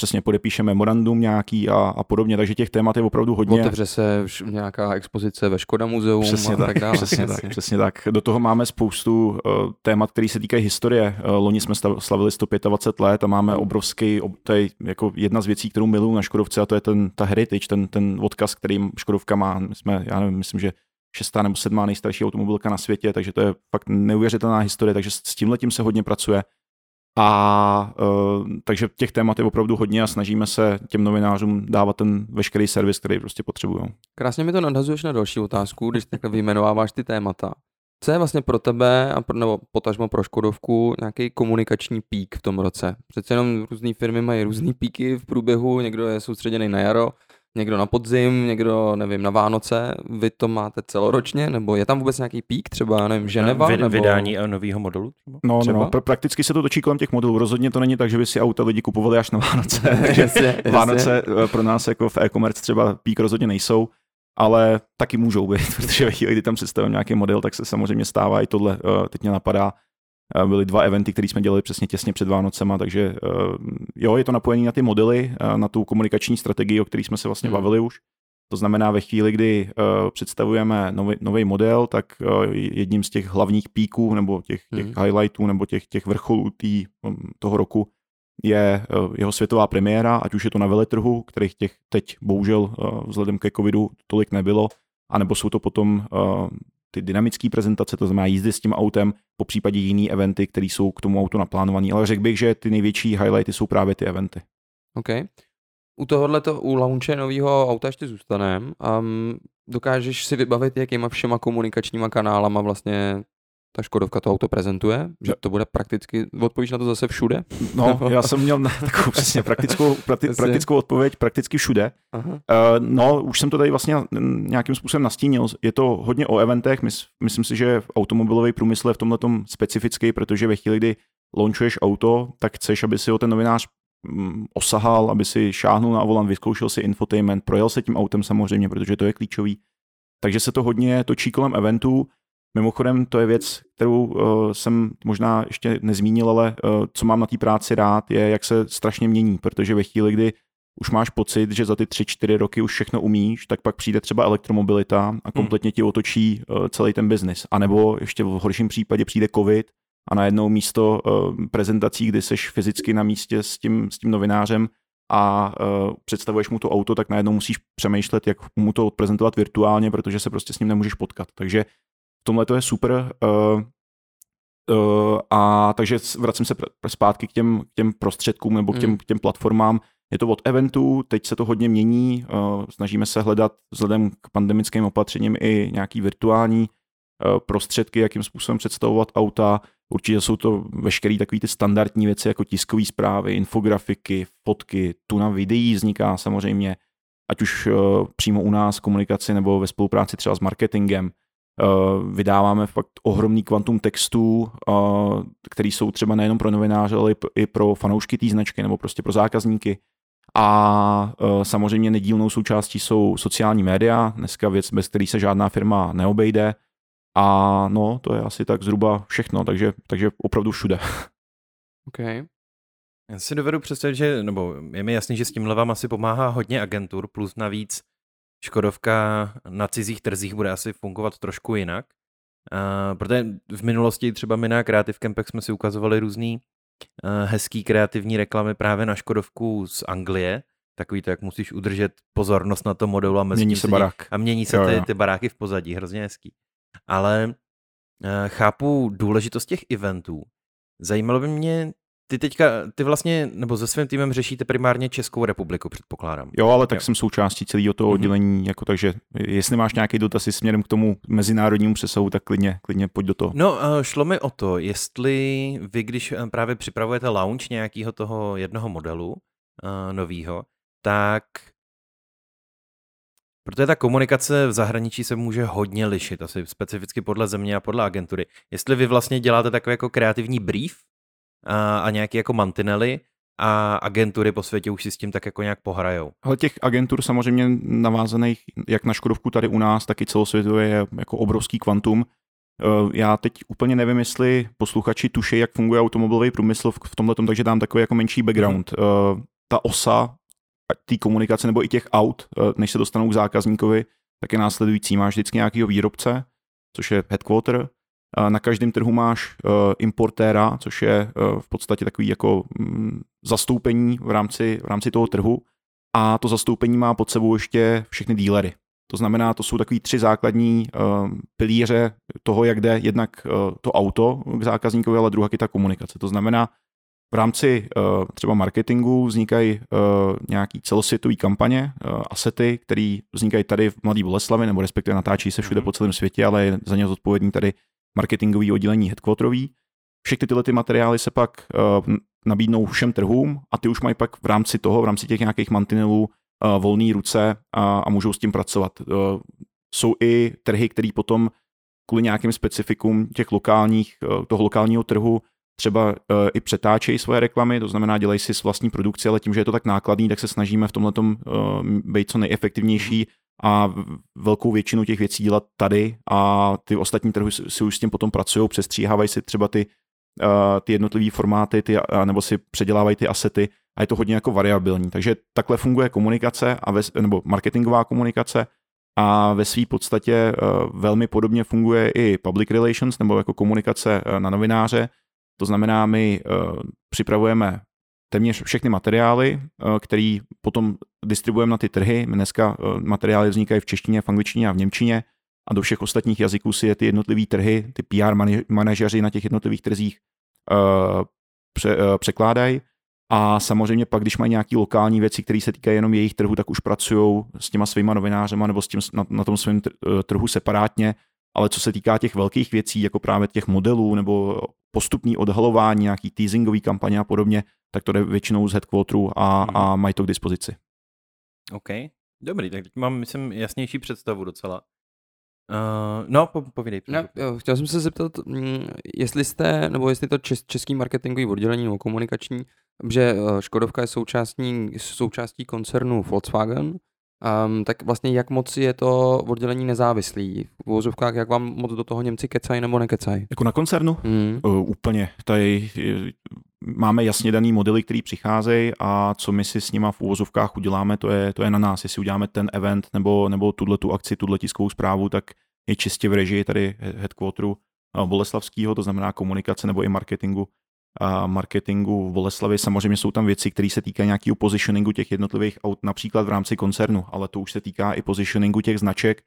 přesně podepíše memorandum nějaký a, a podobně, takže těch témat je opravdu hodně. Otevře se nějaká expozice ve Škoda muzeum Přesně a tak, tak dále. přesně tak, přesně tak. Do toho máme spoustu uh, témat, které se týkají historie. Uh, loni jsme stav- slavili 125 let a máme obrovský, ob, to je jako jedna z věcí, kterou miluju na Škodovce a to je ten, ta heritage, ten, ten odkaz, který Škodovka má. My jsme, já nevím, myslím, že šestá nebo sedmá nejstarší automobilka na světě, takže to je fakt neuvěřitelná historie, takže s tím letím se hodně pracuje. A uh, takže těch témat je opravdu hodně a snažíme se těm novinářům dávat ten veškerý servis, který prostě potřebují. Krásně mi to nadhazuješ na další otázku, když takhle vyjmenováváš ty témata. Co je vlastně pro tebe, a pro, nebo potažmo pro Škodovku, nějaký komunikační pík v tom roce? Přece jenom různé firmy mají různý píky v průběhu, někdo je soustředěný na jaro, někdo na podzim, někdo, nevím, na Vánoce. Vy to máte celoročně, nebo je tam vůbec nějaký pík, třeba, nevím, Ženeva? Vy, nebo... vydání nového modelu? Třeba? No, Třeba? no, pr- prakticky se to točí kolem těch modelů. Rozhodně to není tak, že by si auta lidi kupovali až na Vánoce. *laughs* Takže jasně, jasně. Vánoce eh, pro nás jako v e-commerce třeba pík rozhodně nejsou, ale taky můžou být, *laughs* protože ve chvíli, kdy tam představím nějaký model, tak se samozřejmě stává i tohle. eh, Teď mě napadá, byly dva eventy, které jsme dělali přesně těsně před Vánocema, takže eh, jo, je to napojení na ty modely, eh, na tu komunikační strategii, o které jsme se vlastně Hmm. bavili už. To znamená, ve chvíli, kdy uh, představujeme nový model, tak uh, jedním z těch hlavních píků nebo těch, těch Mhm. highlightů nebo těch, těch vrcholů tý, um, toho roku je uh, jeho světová premiéra, ať už je to na veletrhu, kterých těch teď bohužel uh, vzhledem ke covidu tolik nebylo, anebo jsou to potom uh, ty dynamické prezentace, to znamená jízdy s tím autem, po případě jiný eventy, které jsou k tomu autu naplánované. Ale řekl bych, že ty největší highlighty jsou právě ty eventy. OK. U tohohle to, u launche nového auta ještě zůstanem. Um, dokážeš si vybavit, jakýma všema komunikačníma kanálama vlastně ta Škodovka to auto prezentuje? Že to bude prakticky, odpovíš na to zase všude? No, já jsem měl na *laughs* takovou přesně praktickou, prakti, praktickou odpověď prakticky všude. Aha. Uh, no, už jsem to tady vlastně mm, nějakým způsobem nastínil. Je to hodně o eventech. Mys, myslím si, že automobilový průmysl je v tomhle specifický, protože ve chvíli, kdy launchuješ auto, tak chceš, aby si ho ten novinář mm, osahal, aby si šáhnul na volant, vyzkoušel si infotainment, projel se tím autem samozřejmě, protože to je klíčový. Takže se to hodně točí kolem eventů. Mimochodem, to je věc, kterou uh, jsem možná ještě nezmínil, ale uh, co mám na té práci rád, je, jak se strašně mění, protože ve chvíli, kdy už máš pocit, že za ty 3-4 roky už všechno umíš, tak pak přijde třeba elektromobilita a kompletně ti otočí uh, celý ten biznis. A nebo ještě v horším případě přijde covid a najednou místo uh, prezentací, kdy seš fyzicky na místě s tím, s tím novinářem a uh, představuješ mu to auto, tak najednou musíš přemýšlet, jak mu to odprezentovat virtuálně, protože se prostě s ním nemůžeš potkat. Takže tomhle to je super. Uh, uh, a takže vracím se zpátky k těm, k těm prostředkům nebo k těm, Mm. k těm platformám. Je to od eventů, teď se to hodně mění, uh, snažíme se hledat vzhledem k pandemickým opatřením i nějaký virtuální uh, prostředky, jakým způsobem představovat auta. Určitě jsou to veškeré takové ty standardní věci, jako tiskové zprávy, infografiky, fotky, tu na videí vzniká samozřejmě, ať už uh, přímo u nás komunikaci nebo ve spolupráci třeba s marketingem. Uh, vydáváme fakt ohromný kvantum textů, uh, který jsou třeba nejenom pro novináře, ale i pro fanoušky té značky nebo prostě pro zákazníky. A uh, samozřejmě nedílnou součástí jsou sociální média, dneska věc, bez který se žádná firma neobejde. A no, to je asi tak zhruba všechno, takže, takže opravdu všude. OK. Já si dovedu představit, že, nebo je mi jasný, že s tímhle vám asi pomáhá hodně agentur, plus navíc Škodovka na cizích trzích bude asi fungovat trošku jinak. Uh, protože v minulosti třeba my na Creative Campech jsme si ukazovali různý uh, hezký kreativní reklamy právě na Škodovku z Anglie, takový to, jak musíš udržet pozornost na tom modelu a mezi Mění se barák. A mění se Jo, ty, jo. ty baráky v pozadí, hrozně hezký. Ale uh, chápu důležitost těch eventů. Zajímalo by mě, ty teďka, ty vlastně, nebo se svým týmem řešíte primárně Českou republiku, předpokládám. Jo, ale tak Jo. jsem součástí celého toho Mhm. oddělení, jako takže jestli máš nějaký dotaz směrem k tomu mezinárodnímu přesahu, tak klidně, klidně pojď do toho. No, eh, šlo mi o to, jestli vy, když eh, právě připravujete launch nějakého toho jednoho modelu uh, nového, tak protože ta komunikace v zahraničí se může hodně lišit, asi specificky podle země a podle agentury. Jestli vy vlastně děláte takový jako kreativní brief a, a nějaký jako mantinely, a agentury po světě už si s tím tak jako nějak pohrajou. Ale těch agentur samozřejmě navázaných jak na Škodovku tady u nás, tak i celosvětově je jako obrovský kvantum. Eh, já teď úplně nevím, jestli posluchači tuší, jak funguje automobilový průmysl v tomhle, takže dám takový jako menší background. Mm. Ta osa té komunikace nebo i těch aut, eh, než se dostanou k zákazníkovi, tak je následující. Máš vždycky nějakého výrobce, což je headquarter, na každém trhu máš importéra, což je v podstatě takový jako mm, zastoupení v rámci, v rámci toho trhu a to zastoupení má pod sebou ještě všechny dílery. To znamená, to jsou takový tři základní pilíře toho, jak jde jednak to auto k zákazníkovi, ale druhá je ta komunikace. To znamená, v rámci třeba marketingu vznikají nějaký celosvětové kampaně, asety, které vznikají tady v Mladé Boleslavi, nebo respektive natáčí se všude mhm. po celém světě, ale je za ně zodpovědný tady marketingový oddělení headquarterový. Všechny tyhle ty materiály se pak uh, nabídnou všem trhům a ty už mají pak v rámci toho, v rámci těch nějakých mantinelů uh, volné ruce a, a můžou s tím pracovat. Uh, jsou i trhy, které potom kvůli nějakým specifikům těch lokálních, uh, toho lokálního trhu třeba uh, i přetáčejí svoje reklamy, to znamená dělají si s vlastní produkci, ale tím, že je to tak nákladný, tak se snažíme v tomhle uh, být co nejefektivnější a velkou většinu těch věcí dělat tady a ty ostatní trhy si už s tím potom pracují, přestříhávají si třeba ty, uh, ty jednotlivé formáty ty, uh, nebo si předělávají ty asety a je to hodně jako variabilní. Takže takhle funguje komunikace a ve, nebo marketingová komunikace a ve své podstatě uh, velmi podobně funguje i public relations nebo jako komunikace uh, na novináře. To znamená, my uh, připravujeme téměř všechny materiály, eh, který potom distribuujeme na ty trhy. Dneska eh, materiály vznikají v češtině, v angličtině a v němčině a do všech ostatních jazyků si je ty jednotlivé trhy, ty PR manažeři na těch jednotlivých trzích uh, překládají. A samozřejmě pak, když mají nějaké lokální věci, které se týkají jenom jejich trhu, tak už pracují s těma svýma novinářema nebo s tím, na, na tom svém trhu separátně. Ale co se týká těch velkých věcí, jako právě těch modelů nebo postupný odhalování, nějaký teasingový kampaně a podobně, tak to jde většinou z headquarteru a, hmm. a mají to k dispozici. OK, dobrý, tak teď mám, myslím, jasnější představu docela. Uh, no, po, povídej. No, jo, chtěl jsem se zeptat, mm, jestli jste, nebo jestli to čes, český marketingový oddělení nebo komunikační, že eh, Škodovka je součástí, součástí koncernu Volkswagen, Um, tak vlastně jak moc je to oddělení nezávislý? V uvozovkách, jak vám moc do toho Němci kecají nebo nekecají? Jako na koncernu? Mm. Uh, úplně. Tady máme jasně daný modely, který přicházejí a co my si s nima v úvozovkách uděláme, to je, to je na nás. Jestli uděláme ten event nebo, nebo tuhle tu akci, tuhle tiskovou zprávu, tak je čistě v režii tady headquarteru Boleslavského, to znamená komunikace nebo i marketingu marketingu v Boleslavi. Samozřejmě jsou tam věci, které se týkají nějakého positioningu těch jednotlivých aut, například v rámci koncernu, ale to už se týká i positioningu těch značek.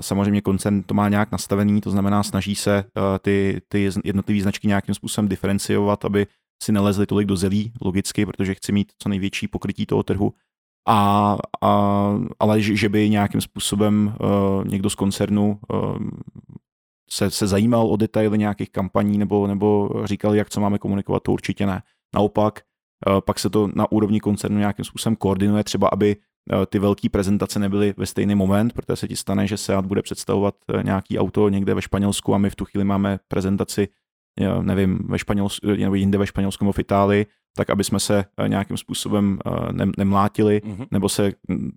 Samozřejmě koncern to má nějak nastavený, to znamená snaží se ty, ty jednotlivé značky nějakým způsobem diferenciovat, aby si nelezli tolik do zelí, logicky, protože chci mít co největší pokrytí toho trhu. A, a, ale že, že by nějakým způsobem uh, někdo z koncernu uh, se, se zajímal o detaily nějakých kampaní nebo, nebo říkal, jak co máme komunikovat, to určitě ne. Naopak, uh, pak se to na úrovni koncernu nějakým způsobem koordinuje, třeba aby ty velké prezentace nebyly ve stejný moment, protože se ti stane, že Seat bude představovat nějaký auto někde ve Španělsku a my v tu chvíli máme prezentaci nevím, ve Španělsku, nebo jinde ve Španělsku nebo v Itálii, tak aby jsme se eh, nějakým způsobem eh, ne, nemlátili, mm-hmm. nebo se mm,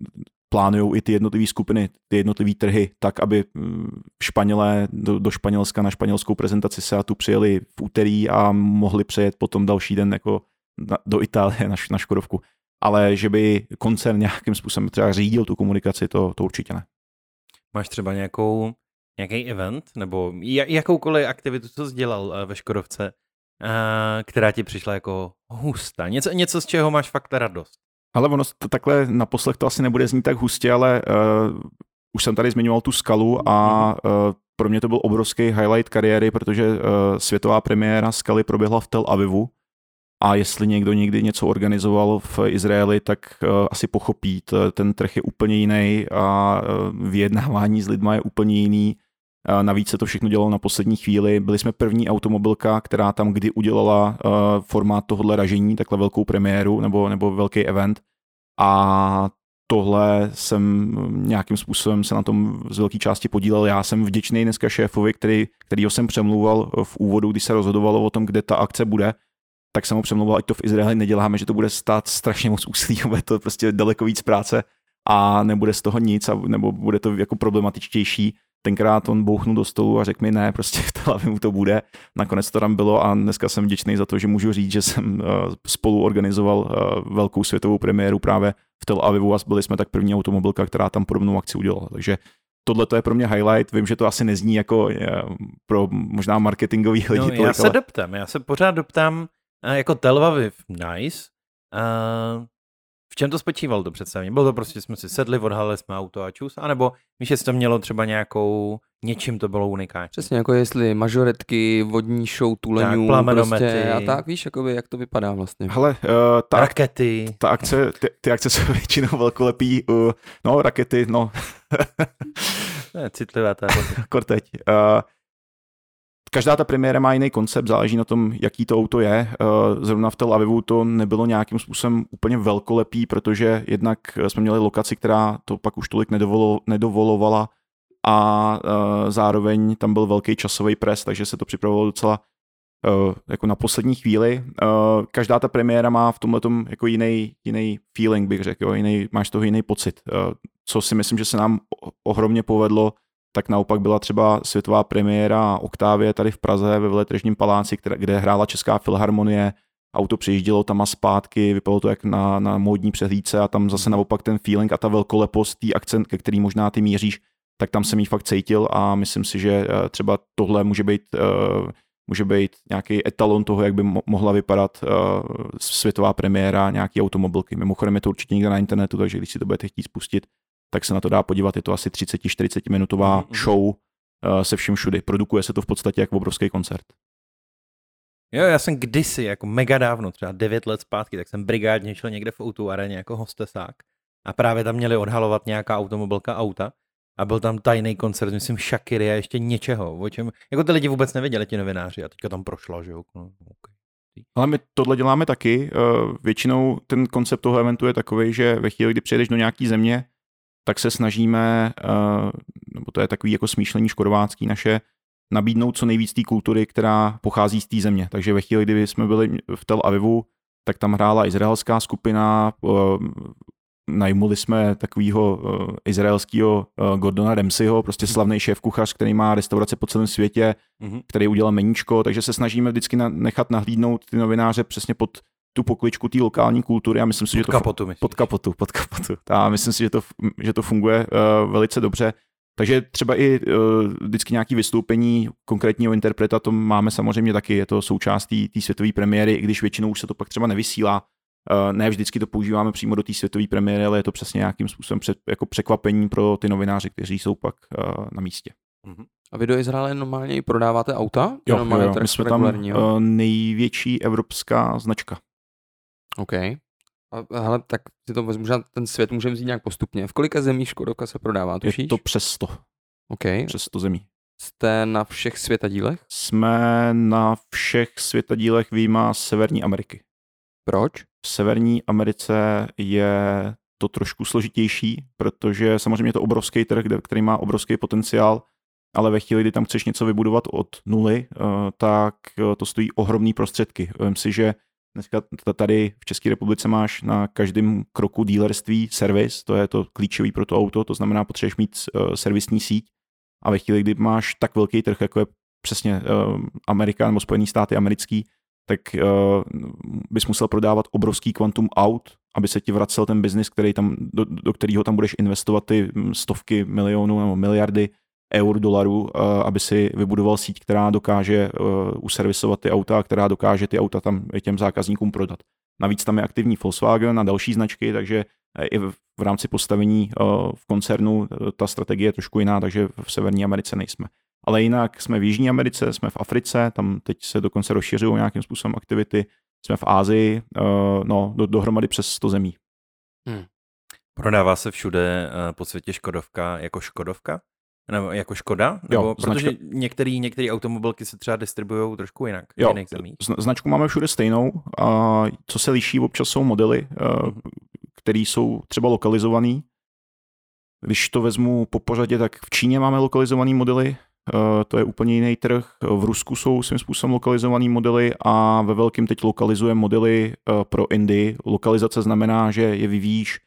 plánují i ty jednotlivé skupiny, ty jednotlivé trhy, tak, aby mm, Španělé do, do Španělska na španělskou prezentaci se tu přijeli v úterý a mohli přejet potom další den jako na, do Itálie na, na Škodovku. Ale že by koncern nějakým způsobem třeba řídil tu komunikaci, to, to určitě ne. Máš třeba nějakou nějaký event nebo jakoukoliv aktivitu, co jsi dělal eh, ve Škodovce, eh, která ti přišla jako hustá. Něco, něco z čeho máš fakt radost. Ale ono to takhle na poslech to asi nebude znít tak hustě, ale uh, už jsem tady zmiňoval tu skalu a uh, pro mě to byl obrovský highlight kariéry, protože uh, světová premiéra skaly proběhla v Tel Avivu a jestli někdo někdy něco organizoval v Izraeli, tak uh, asi pochopí, ten trh je úplně jiný a uh, vyjednávání s lidma je úplně jiný Navíc se to všechno dělalo na poslední chvíli. Byli jsme první automobilka, která tam kdy udělala uh, formát tohohle ražení, takhle velkou premiéru nebo, nebo velký event. A tohle jsem nějakým způsobem se na tom z velké části podílel. Já jsem vděčný dneska šéfovi, který, kterýho jsem přemlouval v úvodu, když se rozhodovalo o tom, kde ta akce bude. tak jsem ho přemlouval, ať to v Izraeli neděláme, že to bude stát strašně moc úsilí, *laughs* bude to prostě daleko víc práce a nebude z toho nic, a, nebo bude to jako problematičtější. Tenkrát on bouchnul do stolu a řekl mi ne, prostě v Tel Avivu to bude. Nakonec to tam bylo a dneska jsem vděčný za to, že můžu říct, že jsem uh, spolu organizoval uh, velkou světovou premiéru právě v Tel Avivu a byli jsme tak první automobilka, která tam podobnou akci udělala. Takže tohle to je pro mě highlight. Vím, že to asi nezní jako je, pro možná marketingový lidi. No, tolik, já se ale... doptám, já se pořád doptám, jako Tel Aviv, nice. Uh, v čem to spočívalo to představení? Bylo to prostě, jsme si sedli, odhalili jsme auto a čus, anebo víš, jestli to mělo třeba nějakou, něčím to bylo unikátní. Přesně, jako jestli mažoretky, vodní show, tuleňů, prostě, a tak, víš, jakoby, jak to vypadá vlastně. Hele, uh, ta, rakety. Ta akce, ty, ty akce jsou *laughs* většinou velkolepý, uh, no rakety, no. *laughs* je citlivá ta. Korteď. Uh, každá ta premiéra má jiný koncept, záleží na tom, jaký to auto je. Zrovna v Tel Avivu to nebylo nějakým způsobem úplně velkolepý, protože jednak jsme měli lokaci, která to pak už tolik nedovolo, nedovolovala a zároveň tam byl velký časový pres, takže se to připravovalo docela jako na poslední chvíli. Každá ta premiéra má v tomhle jako jiný, jiný feeling, bych řekl, jiný, máš toho jiný pocit. Co si myslím, že se nám ohromně povedlo, tak naopak byla třeba světová premiéra Oktávie tady v Praze ve Veletržním paláci, které, kde hrála Česká filharmonie, auto přijíždělo tam a zpátky, vypadalo to jak na, na módní přehlídce a tam zase naopak ten feeling a ta velkolepost, tý akcent, ke který možná ty míříš, tak tam jsem jí fakt cítil a myslím si, že eh, třeba tohle může být, uh, může být nějaký etalon toho, jak by mohla vypadat uh, světová premiéra nějaký automobilky. Mimochodem je to určitě někde na internetu, takže když si to budete chtít spustit, tak se na to dá podívat. Je to asi 30-40 minutová mm-hmm. show uh, se vším všudy. Produkuje se to v podstatě jako obrovský koncert. Jo, já jsem kdysi, jako mega dávno, třeba 9 let zpátky, tak jsem brigádně šel někde v autu areně jako hostesák a právě tam měli odhalovat nějaká automobilka auta a byl tam tajný koncert, myslím Shakiry a ještě něčeho, o čem, jako ty lidi vůbec nevěděli, ti novináři a teďka tam prošlo, že jo. No, okay. Ale my tohle děláme taky. Eh, většinou ten koncept toho eventu je takový, že ve chvíli, kdy přijedeš do nějaké země, tak se snažíme, eh, nebo to je takový jako smýšlení škodovácký naše, nabídnout co nejvíc té kultury, která pochází z té země. Takže ve chvíli, kdy jsme byli v Tel Avivu, tak tam hrála izraelská skupina, eh, najmuli jsme takového uh, izraelského Gordona Ramseyho, prostě slavný šéf kuchař, který má restaurace po celém světě, mm-hmm. který udělal meníčko, takže se snažíme vždycky nechat nahlídnout ty novináře přesně pod tu pokličku té lokální kultury a myslím si, pod že to kapotu, myslíš? pod kapotu, pod kapotu. *laughs* A myslím si, že to, že to funguje uh, velice dobře. Takže třeba i uh, vždycky nějaké vystoupení konkrétního interpreta, to máme samozřejmě taky, je to součástí té světové premiéry, i když většinou už se to pak třeba nevysílá. Uh, ne vždycky to používáme přímo do té světové premiéry, ale je to přesně nějakým způsobem před, jako překvapení pro ty novináři, kteří jsou pak uh, na místě. Uh-huh. A vy do Izraele normálně i prodáváte auta? Jo, jo, jo. my jsme tam uh, největší evropská značka. OK. A, hele, tak si to možná ten svět můžeme vzít nějak postupně. V kolika zemích Škodovka se prodává, tušíš? Je to přes 100. OK. Přes 100 zemí. Jste na všech světadílech? Jsme na všech světadílech výjima Severní Ameriky. Proč? V Severní Americe je to trošku složitější, protože samozřejmě je to obrovský trh, který má obrovský potenciál, ale ve chvíli, kdy tam chceš něco vybudovat od nuly, eh, tak eh, to stojí ohromný prostředky. Vím si, že Dneska tady v České republice máš na každém kroku dílerství servis, to je to klíčový pro to auto, to znamená, potřebuješ mít uh, servisní síť. A ve chvíli, kdy máš tak velký trh, jako je přesně uh, Amerika nebo Spojené státy americký, tak uh, bys musel prodávat obrovský kvantum aut, aby se ti vracel ten biznis, který tam, do, do kterého tam budeš investovat ty hm, stovky milionů nebo miliardy eur, dolarů, eh, aby si vybudoval síť, která dokáže eh, uservisovat ty auta, která dokáže ty auta tam těm zákazníkům prodat. Navíc tam je aktivní Volkswagen a další značky, takže eh, i v rámci postavení v koncernu ta strategie je trošku jiná, takže v Severní Americe nejsme. Ale jinak jsme v Jižní Americe, jsme v Africe, tam teď se dokonce rozšiřují nějakým způsobem aktivity, jsme v Ázii, no do, dohromady přes 100 zemí. Hmm. Prodává se všude po světě Škodovka jako Škodovka? Nebo jako Škoda? Nebo jo, protože některé některé automobilky se třeba distribuují trošku jinak jo, v jiných zemích. Značku máme všude stejnou. A co se liší, občas jsou modely, mm-hmm. které jsou třeba lokalizované. Když to vezmu po pořadě, tak v Číně máme lokalizované modely, to je úplně jiný trh. V Rusku jsou svým způsobem lokalizované modely a ve velkým teď lokalizuje modely pro Indii. Lokalizace znamená, že je vyvíjíš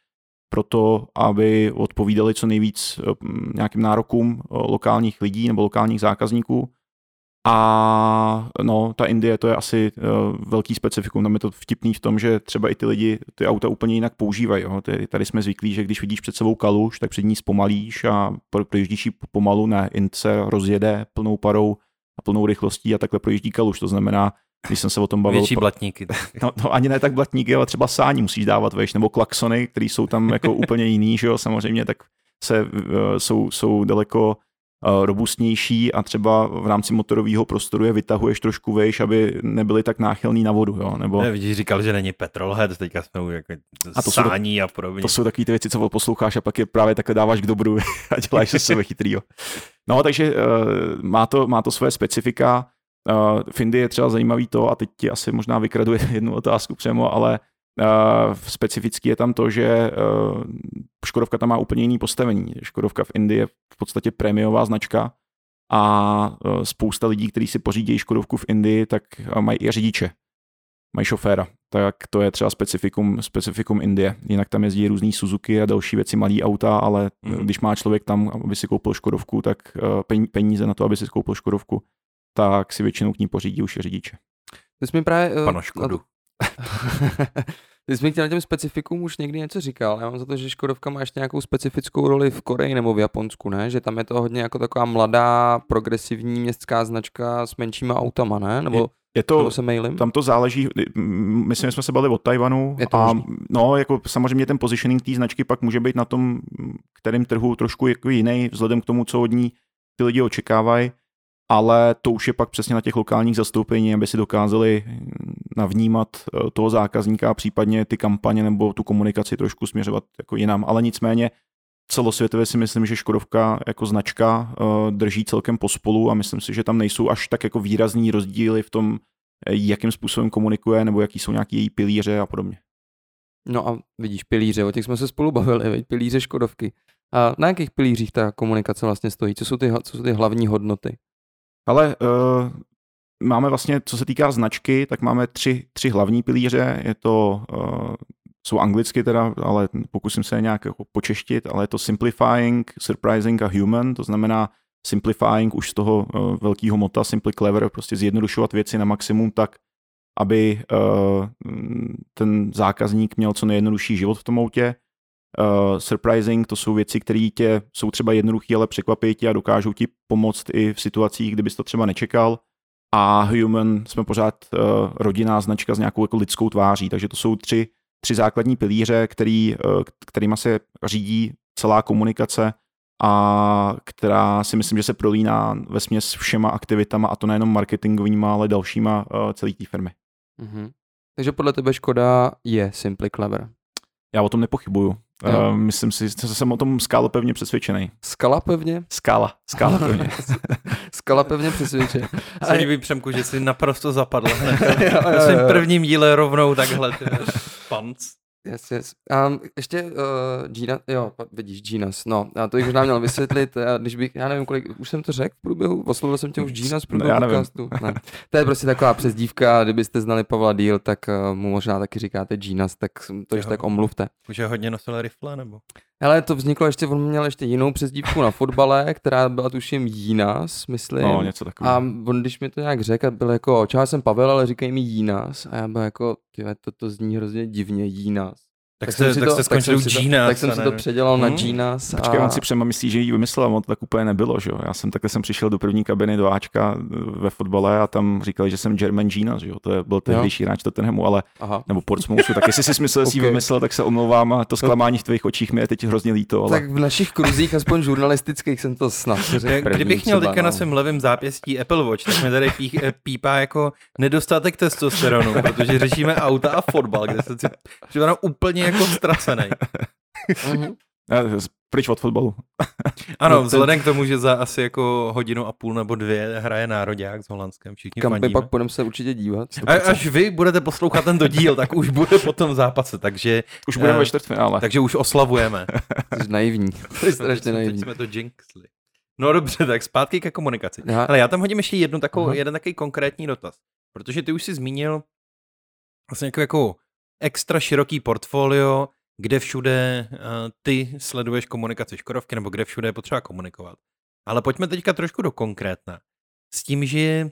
proto, aby odpovídali co nejvíc nějakým nárokům lokálních lidí nebo lokálních zákazníků. A no, ta Indie to je asi uh, velký specifikum. Tam je to vtipný v tom, že třeba i ty lidi ty auta úplně jinak používají. Jo. Tady jsme zvyklí, že když vidíš před sebou kaluž, tak před ní zpomalíš a projíždíš ji pomalu, ne, Ince rozjede plnou parou a plnou rychlostí a takhle projíždí kaluž. To znamená, když jsem se o tom bavil. Větší blatníky. *laughs* No, no, ani ne tak blatníky, ale třeba sání musíš dávat, veš, nebo klaxony, které jsou tam jako *laughs* úplně jiný, že jo, samozřejmě, tak se, uh, jsou, jsou daleko Eh, robustnější a třeba v rámci motorového prostoru je vytahuješ trošku vejš, aby nebyly tak náchylný na vodu. Jo? Nebo... Ne, vidíš, říkal, že není petrolhead, teďka jsme už jako a to sání jsou, a podobně. To jsou takové ty věci, co posloucháš a pak je právě takhle dáváš k dobru *laughs* a děláš se sebe chytrýho. No takže uh, má, to, má to své specifika. Uh, v Indii je třeba zajímavý to, a teď ti asi možná vykradu *laughs* jednu otázku přemo, ale Uh, specifický je tam to, že uh, Škodovka tam má úplně jiný postavení. Škodovka v Indii je v podstatě prémiová značka a uh, spousta lidí, kteří si pořídí Škodovku v Indii, tak mají i řidiče. Mají šoféra. Tak to je třeba specifikum, specifikum Indie. Jinak tam jezdí různý Suzuki a další věci, malý auta, ale mm. když má člověk tam, aby si koupil Škodovku, tak peníze na to, aby si koupil Škodovku, tak si většinou k ní pořídí už řidiče. To jsi mi právě... Pano Škodu. *laughs* Ty jsi mi chtěl těm specifikům už někdy něco říkal. Já mám za to, že Škodovka má ještě nějakou specifickou roli v Koreji nebo v Japonsku, ne? Že tam je to hodně jako taková mladá, progresivní městská značka s menšíma autama, ne? Nebo je, je to, se mailem? Tam to záleží, myslím, že jsme se bavili o Tajvanu je to a možný. no, jako samozřejmě ten positioning té značky pak může být na tom, kterým trhu trošku jako jiný, vzhledem k tomu, co od ní ty lidi očekávají ale to už je pak přesně na těch lokálních zastoupení, aby si dokázali navnímat eh, toho zákazníka a případně ty kampaně nebo tu komunikaci trošku směřovat jako jinam. Ale nicméně celosvětově si myslím, že Škodovka jako značka eh, drží celkem pospolu a myslím si, že tam nejsou až tak jako výrazný rozdíly v tom, eh, jakým způsobem komunikuje nebo jaký jsou nějaký její pilíře a podobně. No a vidíš pilíře, o těch jsme se spolu bavili, pilíře Škodovky. A na jakých pilířích ta komunikace vlastně stojí? Co jsou ty, co jsou ty hlavní hodnoty? Ale uh, máme vlastně, co se týká značky, tak máme tři, tři hlavní pilíře. Je to, uh, jsou anglicky teda, ale pokusím se nějak jako počeštit, ale je to simplifying, surprising a human, to znamená simplifying už z toho uh, velkého mota, simply clever, prostě zjednodušovat věci na maximum tak, aby uh, ten zákazník měl co nejjednodušší život v tom autě uh, surprising, to jsou věci, které tě jsou třeba jednoduché, ale překvapí tě a dokážou ti pomoct i v situacích, kdybys to třeba nečekal. A Human jsme pořád uh, rodinná značka s nějakou jako lidskou tváří, takže to jsou tři, tři základní pilíře, který, uh, kterýma se řídí celá komunikace a která si myslím, že se prolíná ve směs všema aktivitama a to nejenom marketingovýma, ale dalšíma uh, celé té firmy. Mm-hmm. Takže podle tebe Škoda je Simply Clever. Já o tom nepochybuju. Uh, myslím si, že jsem o tom skálo pevně přesvědčený. Skala pevně? Skála, skála pevně. *laughs* skala pevně přesvědčený. *laughs* A líbí Přemku, že jsi naprosto zapadl. *laughs* Na svým prvním díle rovnou takhle, ty panc. Yes, yes. Um, ještě uh, Gina, jo, vidíš, Ginas, no, já to bych možná měl vysvětlit, já, když bych, já nevím kolik, už jsem to řekl v průběhu, oslovil jsem tě už Ginas v průběhu no, podcastu. Ne. To je prostě taková přezdívka, kdybyste znali Pavla Díl, tak uh, mu možná taky říkáte Ginas, tak to ještě tak omluvte. Už je hodně nosil rifle, nebo? Ale to vzniklo ještě, on měl ještě jinou přezdívku na fotbale, která byla tuším Jinas, myslím. No, něco takového. A on, když mi to nějak řekl, byl jako, čau, jsem Pavel, ale říkají mi Jinas. A já byl jako, tyhle, to, to zní hrozně divně, Jinas. Tak, tak, jste, tak to, jste skončil tak Ginas. Tak jsem si to předělal hmm. na Ginas. A... Počkej, on si přema myslí, že ji vymyslel, on to tak úplně nebylo, že jo. Já jsem takhle jsem přišel do první kabiny do Ačka eh, ve fotbale a tam říkali, že jsem German Ginas, že jo. To je, byl tehdejší hráč Tottenhamu, ale, Aha. nebo Portsmouthu. tak jestli jsi myslel, že okay. vymyslel, tak se omlouvám a to zklamání v tvých očích mi je teď hrozně líto. Ale... Tak v našich kruzích, aspoň žurnalistických, jsem to snad řekl. Kdybych měl teďka na no. svém levém zápěstí Apple Watch, tak mi tady eh, pípá jako nedostatek testosteronu, protože řešíme auta a fotbal, kde se připadám úplně jako ztracený *laughs* mm-hmm. Pryč od fotbalu. *laughs* ano, no, vzhledem k tomu, že za asi jako hodinu a půl nebo dvě hraje národák s Holandskem. Všichni Kam my pak budeme se určitě dívat. A, až vy budete poslouchat tento díl, tak už bude po tom zápase, takže... Už budeme uh, ve čtvrtfinále. Takže už oslavujeme. Jsi naivní. *laughs* Jsi strašně naivní. Teď jsme to jinxli. No dobře, tak zpátky ke komunikaci. Já- Ale já tam hodím ještě jednu takovou, Aha. jeden takový konkrétní dotaz. Protože ty už si zmínil vlastně jako, jako extra široký portfolio, kde všude uh, ty sleduješ komunikaci Škodovky, nebo kde všude je potřeba komunikovat. Ale pojďme teďka trošku do konkrétna. S tím, že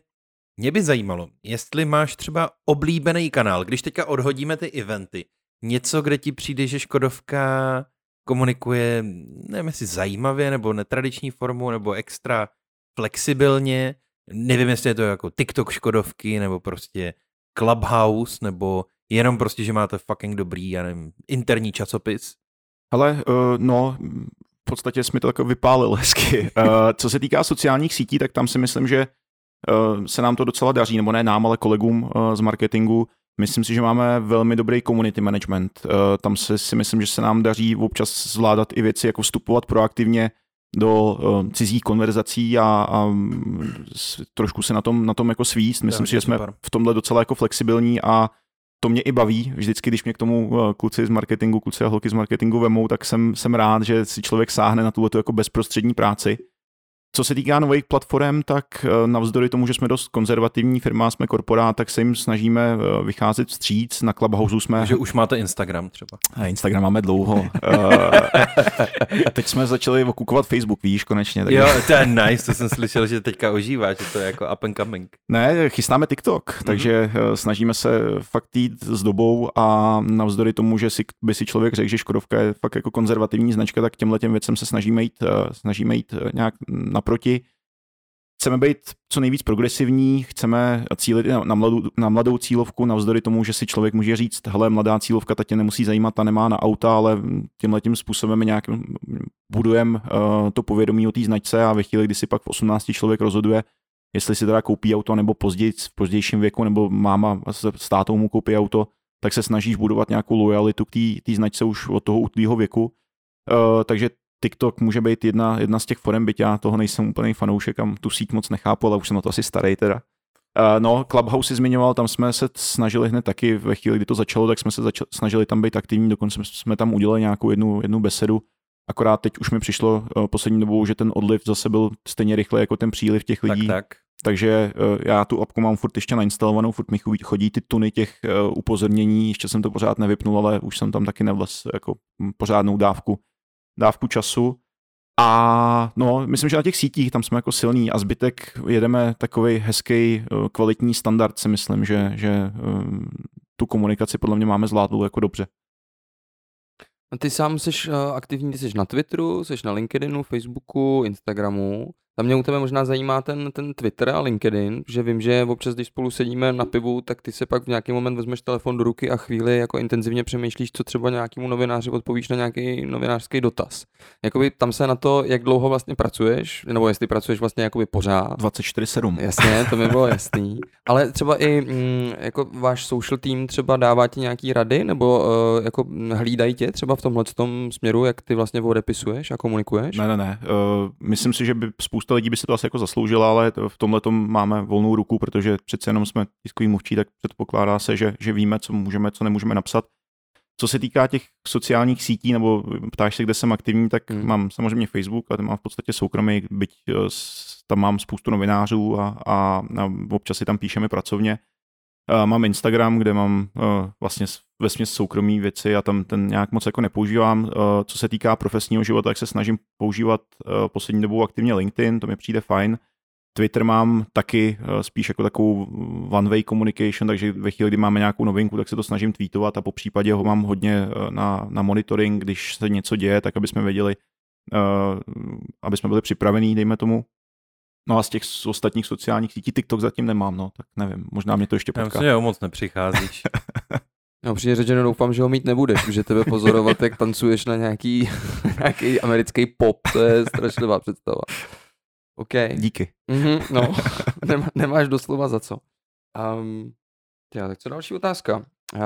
mě by zajímalo, jestli máš třeba oblíbený kanál, když teďka odhodíme ty eventy, něco, kde ti přijde, že Škodovka komunikuje, nevím jestli zajímavě, nebo netradiční formu, nebo extra flexibilně, nevím, jestli je to jako TikTok Škodovky, nebo prostě Clubhouse, nebo jenom prostě, že máte fucking dobrý, já nevím, interní časopis. Ale uh, no, v podstatě jsi mi to jako vypálil hezky. Uh, *laughs* co se týká sociálních sítí, tak tam si myslím, že uh, se nám to docela daří, nebo ne nám, ale kolegům uh, z marketingu. Myslím si, že máme velmi dobrý community management. Uh, tam se, si myslím, že se nám daří občas zvládat i věci, jako vstupovat proaktivně do uh, cizích konverzací a, a mm, s- trošku se na tom, na tom jako svíst. Myslím je si, že jsme super. v tomhle docela jako flexibilní a to mě i baví. Vždycky, když mě k tomu eh, kluci z marketingu, kluci a holky z marketingu vemou, tak jsem, jsem rád, že si člověk sáhne na tuhle jako bezprostřední práci. Co se týká nových platform, tak eh, navzdory tomu, že jsme dost konzervativní firma, jsme korporát, tak se jim snažíme eh, vycházet vstříc. Na Clubhouse jsme... Že už máte Instagram třeba. A Instagram máme dlouho. *laughs* Eh, Teď jsme začali okukovat Facebook, víš, konečně. takže- Jo, to je nice, to jsem slyšel, že teďka ožívá, že to je jako up and coming. Ne, chystáme TikTok, takže eh, snažíme se fakt jít s dobou a navzdory tomu, že si, by si člověk řekl, že Škodovka je fakt jako konzervativní značka, tak těmhle těm věcem se snažíme jít, snažíme jít nějak naproti. Chceme být co nejvíc progresivní, chceme cílit na, na, mladou, na mladou cílovku, navzdory tomu, že si člověk může říct, hele, mladá cílovka, ta tě nemusí zajímat, ta nemá na auta, ale tímhle tím způsobem nějak budujeme uh, to povědomí o té značce a ve chvíli, kdy si pak v 18 člověk rozhoduje, jestli si teda koupí auto nebo později, v pozdějším věku, nebo máma s s tátou mu koupí auto, tak se snažíš budovat nějakou lojalitu k té značce už od toho útlýho věku. Uh, takže TikTok může být jedna, jedna z těch forem, byť já toho nejsem úplný fanoušek a tu síť moc nechápu, ale už jsem na to asi starý teda. Uh, no, Clubhouse si zmiňoval, tam jsme se snažili hned taky, ve chvíli, kdy to začalo, tak jsme se začali, snažili tam být aktivní, dokonce jsme tam udělali nějakou jednu, jednu besedu, akorát teď už mi přišlo uh, poslední dobou, že ten odliv zase byl stejně rychle jako ten příliv těch lidí. Tak, tak. Takže uh, já tu apku mám furt ještě nainstalovanou, furt mi chodí- ty tuny těch upozornění, ještě jsem to pořád nevypnul, ale už jsem tam taky nevles jako pořádnou dávku, dávku času. A no, myslím, že na těch sítích tam jsme jako silní a zbytek jedeme takový hezký, uh, kvalitní standard, si myslím, že, že um, tu komunikaci podle mě máme zvládlou jako dobře. Ty sám jsi uh, aktivní, ty jsi na Twitteru, jsi na LinkedInu, Facebooku, Instagramu. Tam mě u tebe možná zajímá ten, ten Twitter a LinkedIn, že vím, že občas, když spolu sedíme na pivu, tak ty se pak v nějaký moment vezmeš telefon do ruky a chvíli jako intenzivně přemýšlíš, co třeba nějakému novináři odpovíš na nějaký novinářský dotaz. Jakoby tam se na to, jak dlouho vlastně pracuješ, nebo jestli pracuješ vlastně jakoby pořád. 24-7. Jasně, to mi bylo jasný. Ale třeba i mm, jako váš social team třeba dává ti nějaký rady, nebo uh, jako hlídají tě třeba v tomhle tom směru, jak ty vlastně odepisuješ a komunikuješ? Ne, ne, ne. Uh, myslím si, že by spousta lidí by si to asi jako zasloužila, ale v tomhle máme volnou ruku, protože přece jenom jsme tiskový mluvčí, tak předpokládá se, že, že víme, co můžeme, co nemůžeme napsat. Co se týká těch sociálních sítí, nebo ptáš se, kde jsem aktivní, tak Hmm. mám samozřejmě Facebook, ale ten mám v podstatě soukromý, byť eh, tam mám spoustu novinářů a, a, a občas si tam píšeme pracovně. A mám Instagram, kde mám uh, vlastně ve směs soukromí věci a tam ten nějak moc jako nepoužívám. Uh, co se týká profesního života, tak se snažím používat uh, poslední dobou aktivně LinkedIn, to mi přijde fajn. Twitter mám taky uh, spíš jako takovou one-way communication, takže ve chvíli, kdy máme nějakou novinku, tak se to snažím tweetovat a po případě ho mám hodně uh, na, na monitoring, když se něco děje, tak aby jsme věděli, uh, aby jsme byli připravení, dejme tomu. No a z těch ostatních sociálních sítí TikTok zatím nemám, no, tak nevím, možná mě to ještě Já potká. myslím, že o moc nepřicházíš. *laughs* No, přijde řečeno, doufám, že ho mít nebudeš, že tebe pozorovat, jak tancuješ na nějaký, *laughs* nějaký americký pop, to je strašlivá představa. OK. Díky. Mhm, no, *laughs* nemá, nemáš doslova za co. Um, já, tak co další otázka? Uh,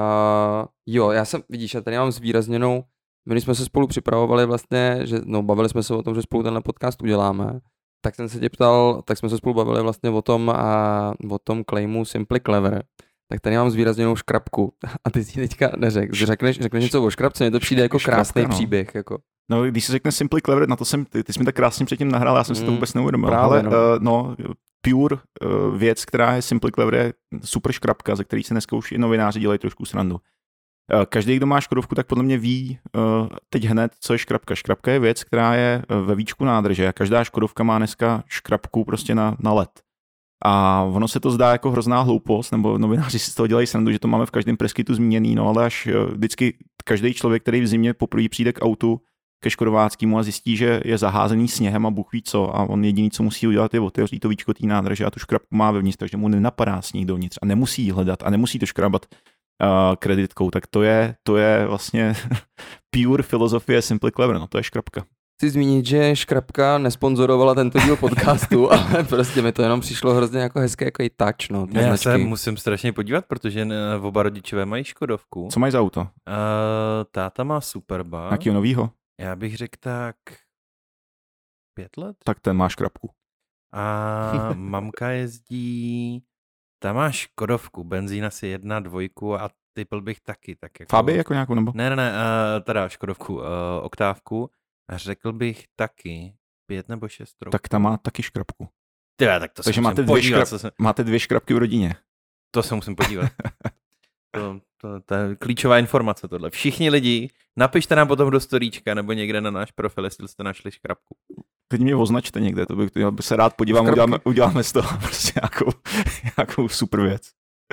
jo, já jsem, vidíš, já tady mám zvýrazněnou, my jsme se spolu připravovali vlastně, že, no bavili jsme se o tom, že spolu tenhle podcast uděláme, tak jsem se tě ptal, tak jsme se spolu bavili vlastně o tom, a, o tom claimu Simply Clever, tak tady mám zvýrazněnou škrabku *laughs* a ty si teďka neřek. Řekneš, řekneš něco o škrabce, mně to přijde jako Škrabka, krásný no. příběh. Jako. No, když se řekne Simply Clever, na to jsem, ty, ty jsi mi tak krásně předtím nahrál, já jsem si to Mm, vůbec neuvědomil. právě, Ale no. uh, no, pure uh, věc, která je Simply Clever, je super škrabka, ze který se dneska už i novináři dělají trošku srandu. Uh, každý, kdo má Škodovku, tak podle mě ví uh, teď hned, co je škrabka. Škrabka je věc, která je uh, ve výčku nádrže a každá Škodovka má dneska škrabku prostě na, na led. A ono se to zdá jako hrozná hloupost, nebo novináři si z toho dělají srandu, že to máme v každém preskytu zmíněný, no ale až eh, vždycky každý člověk, který v zimě poprvé přijde k autu, ke Škodováckému a zjistí, že je zaházený sněhem a Bůh ví co a on jediný, co musí udělat, je otevřít to víčko té nádrže a tu škrabku má vevnitř, takže mu nenapadá sníh dovnitř a nemusí ji hledat a nemusí to škrabat kreditkou, tak to je, to je vlastně *laughs* pure filozofie Simply Clever, no to je škrabka. Chci zmínit, že Škrabka nesponzorovala tento díl podcastu, *laughs* ale prostě mi to jenom přišlo hrozně jako hezké jako i touch, no. Já se značky. musím strašně podívat, protože ne, oba rodičové mají Škodovku. Co mají za auto? Uh, táta má Superba. Nějakého novýho? Já bych řekl tak pět let. Tak ten má škrabku. A *laughs* mamka jezdí, ta má Škodovku, benzín asi jedna, dvojku a typl bych taky. Tak jako... Fabii jako nějakou nebo? Ne, ne, ne, uh, teda Škodovku, uh, oktávku. A řekl bych taky pět nebo šest roků. Tak ta má taky škrabku. Tyhle, tak to Takže se máte dvě, podívat, škrab... se, máte dvě škrabky v rodině. to se musím podívat. *laughs* To, to, to je klíčová informace tohle. Všichni lidi, napište nám potom do storíčka nebo někde na náš profil, jestli jste našli škrabku. Teď mě označte někde, to bych, já bych se rád podívám, uděláme, uděláme z toho *laughs* prostě nějakou, nějakou super věc.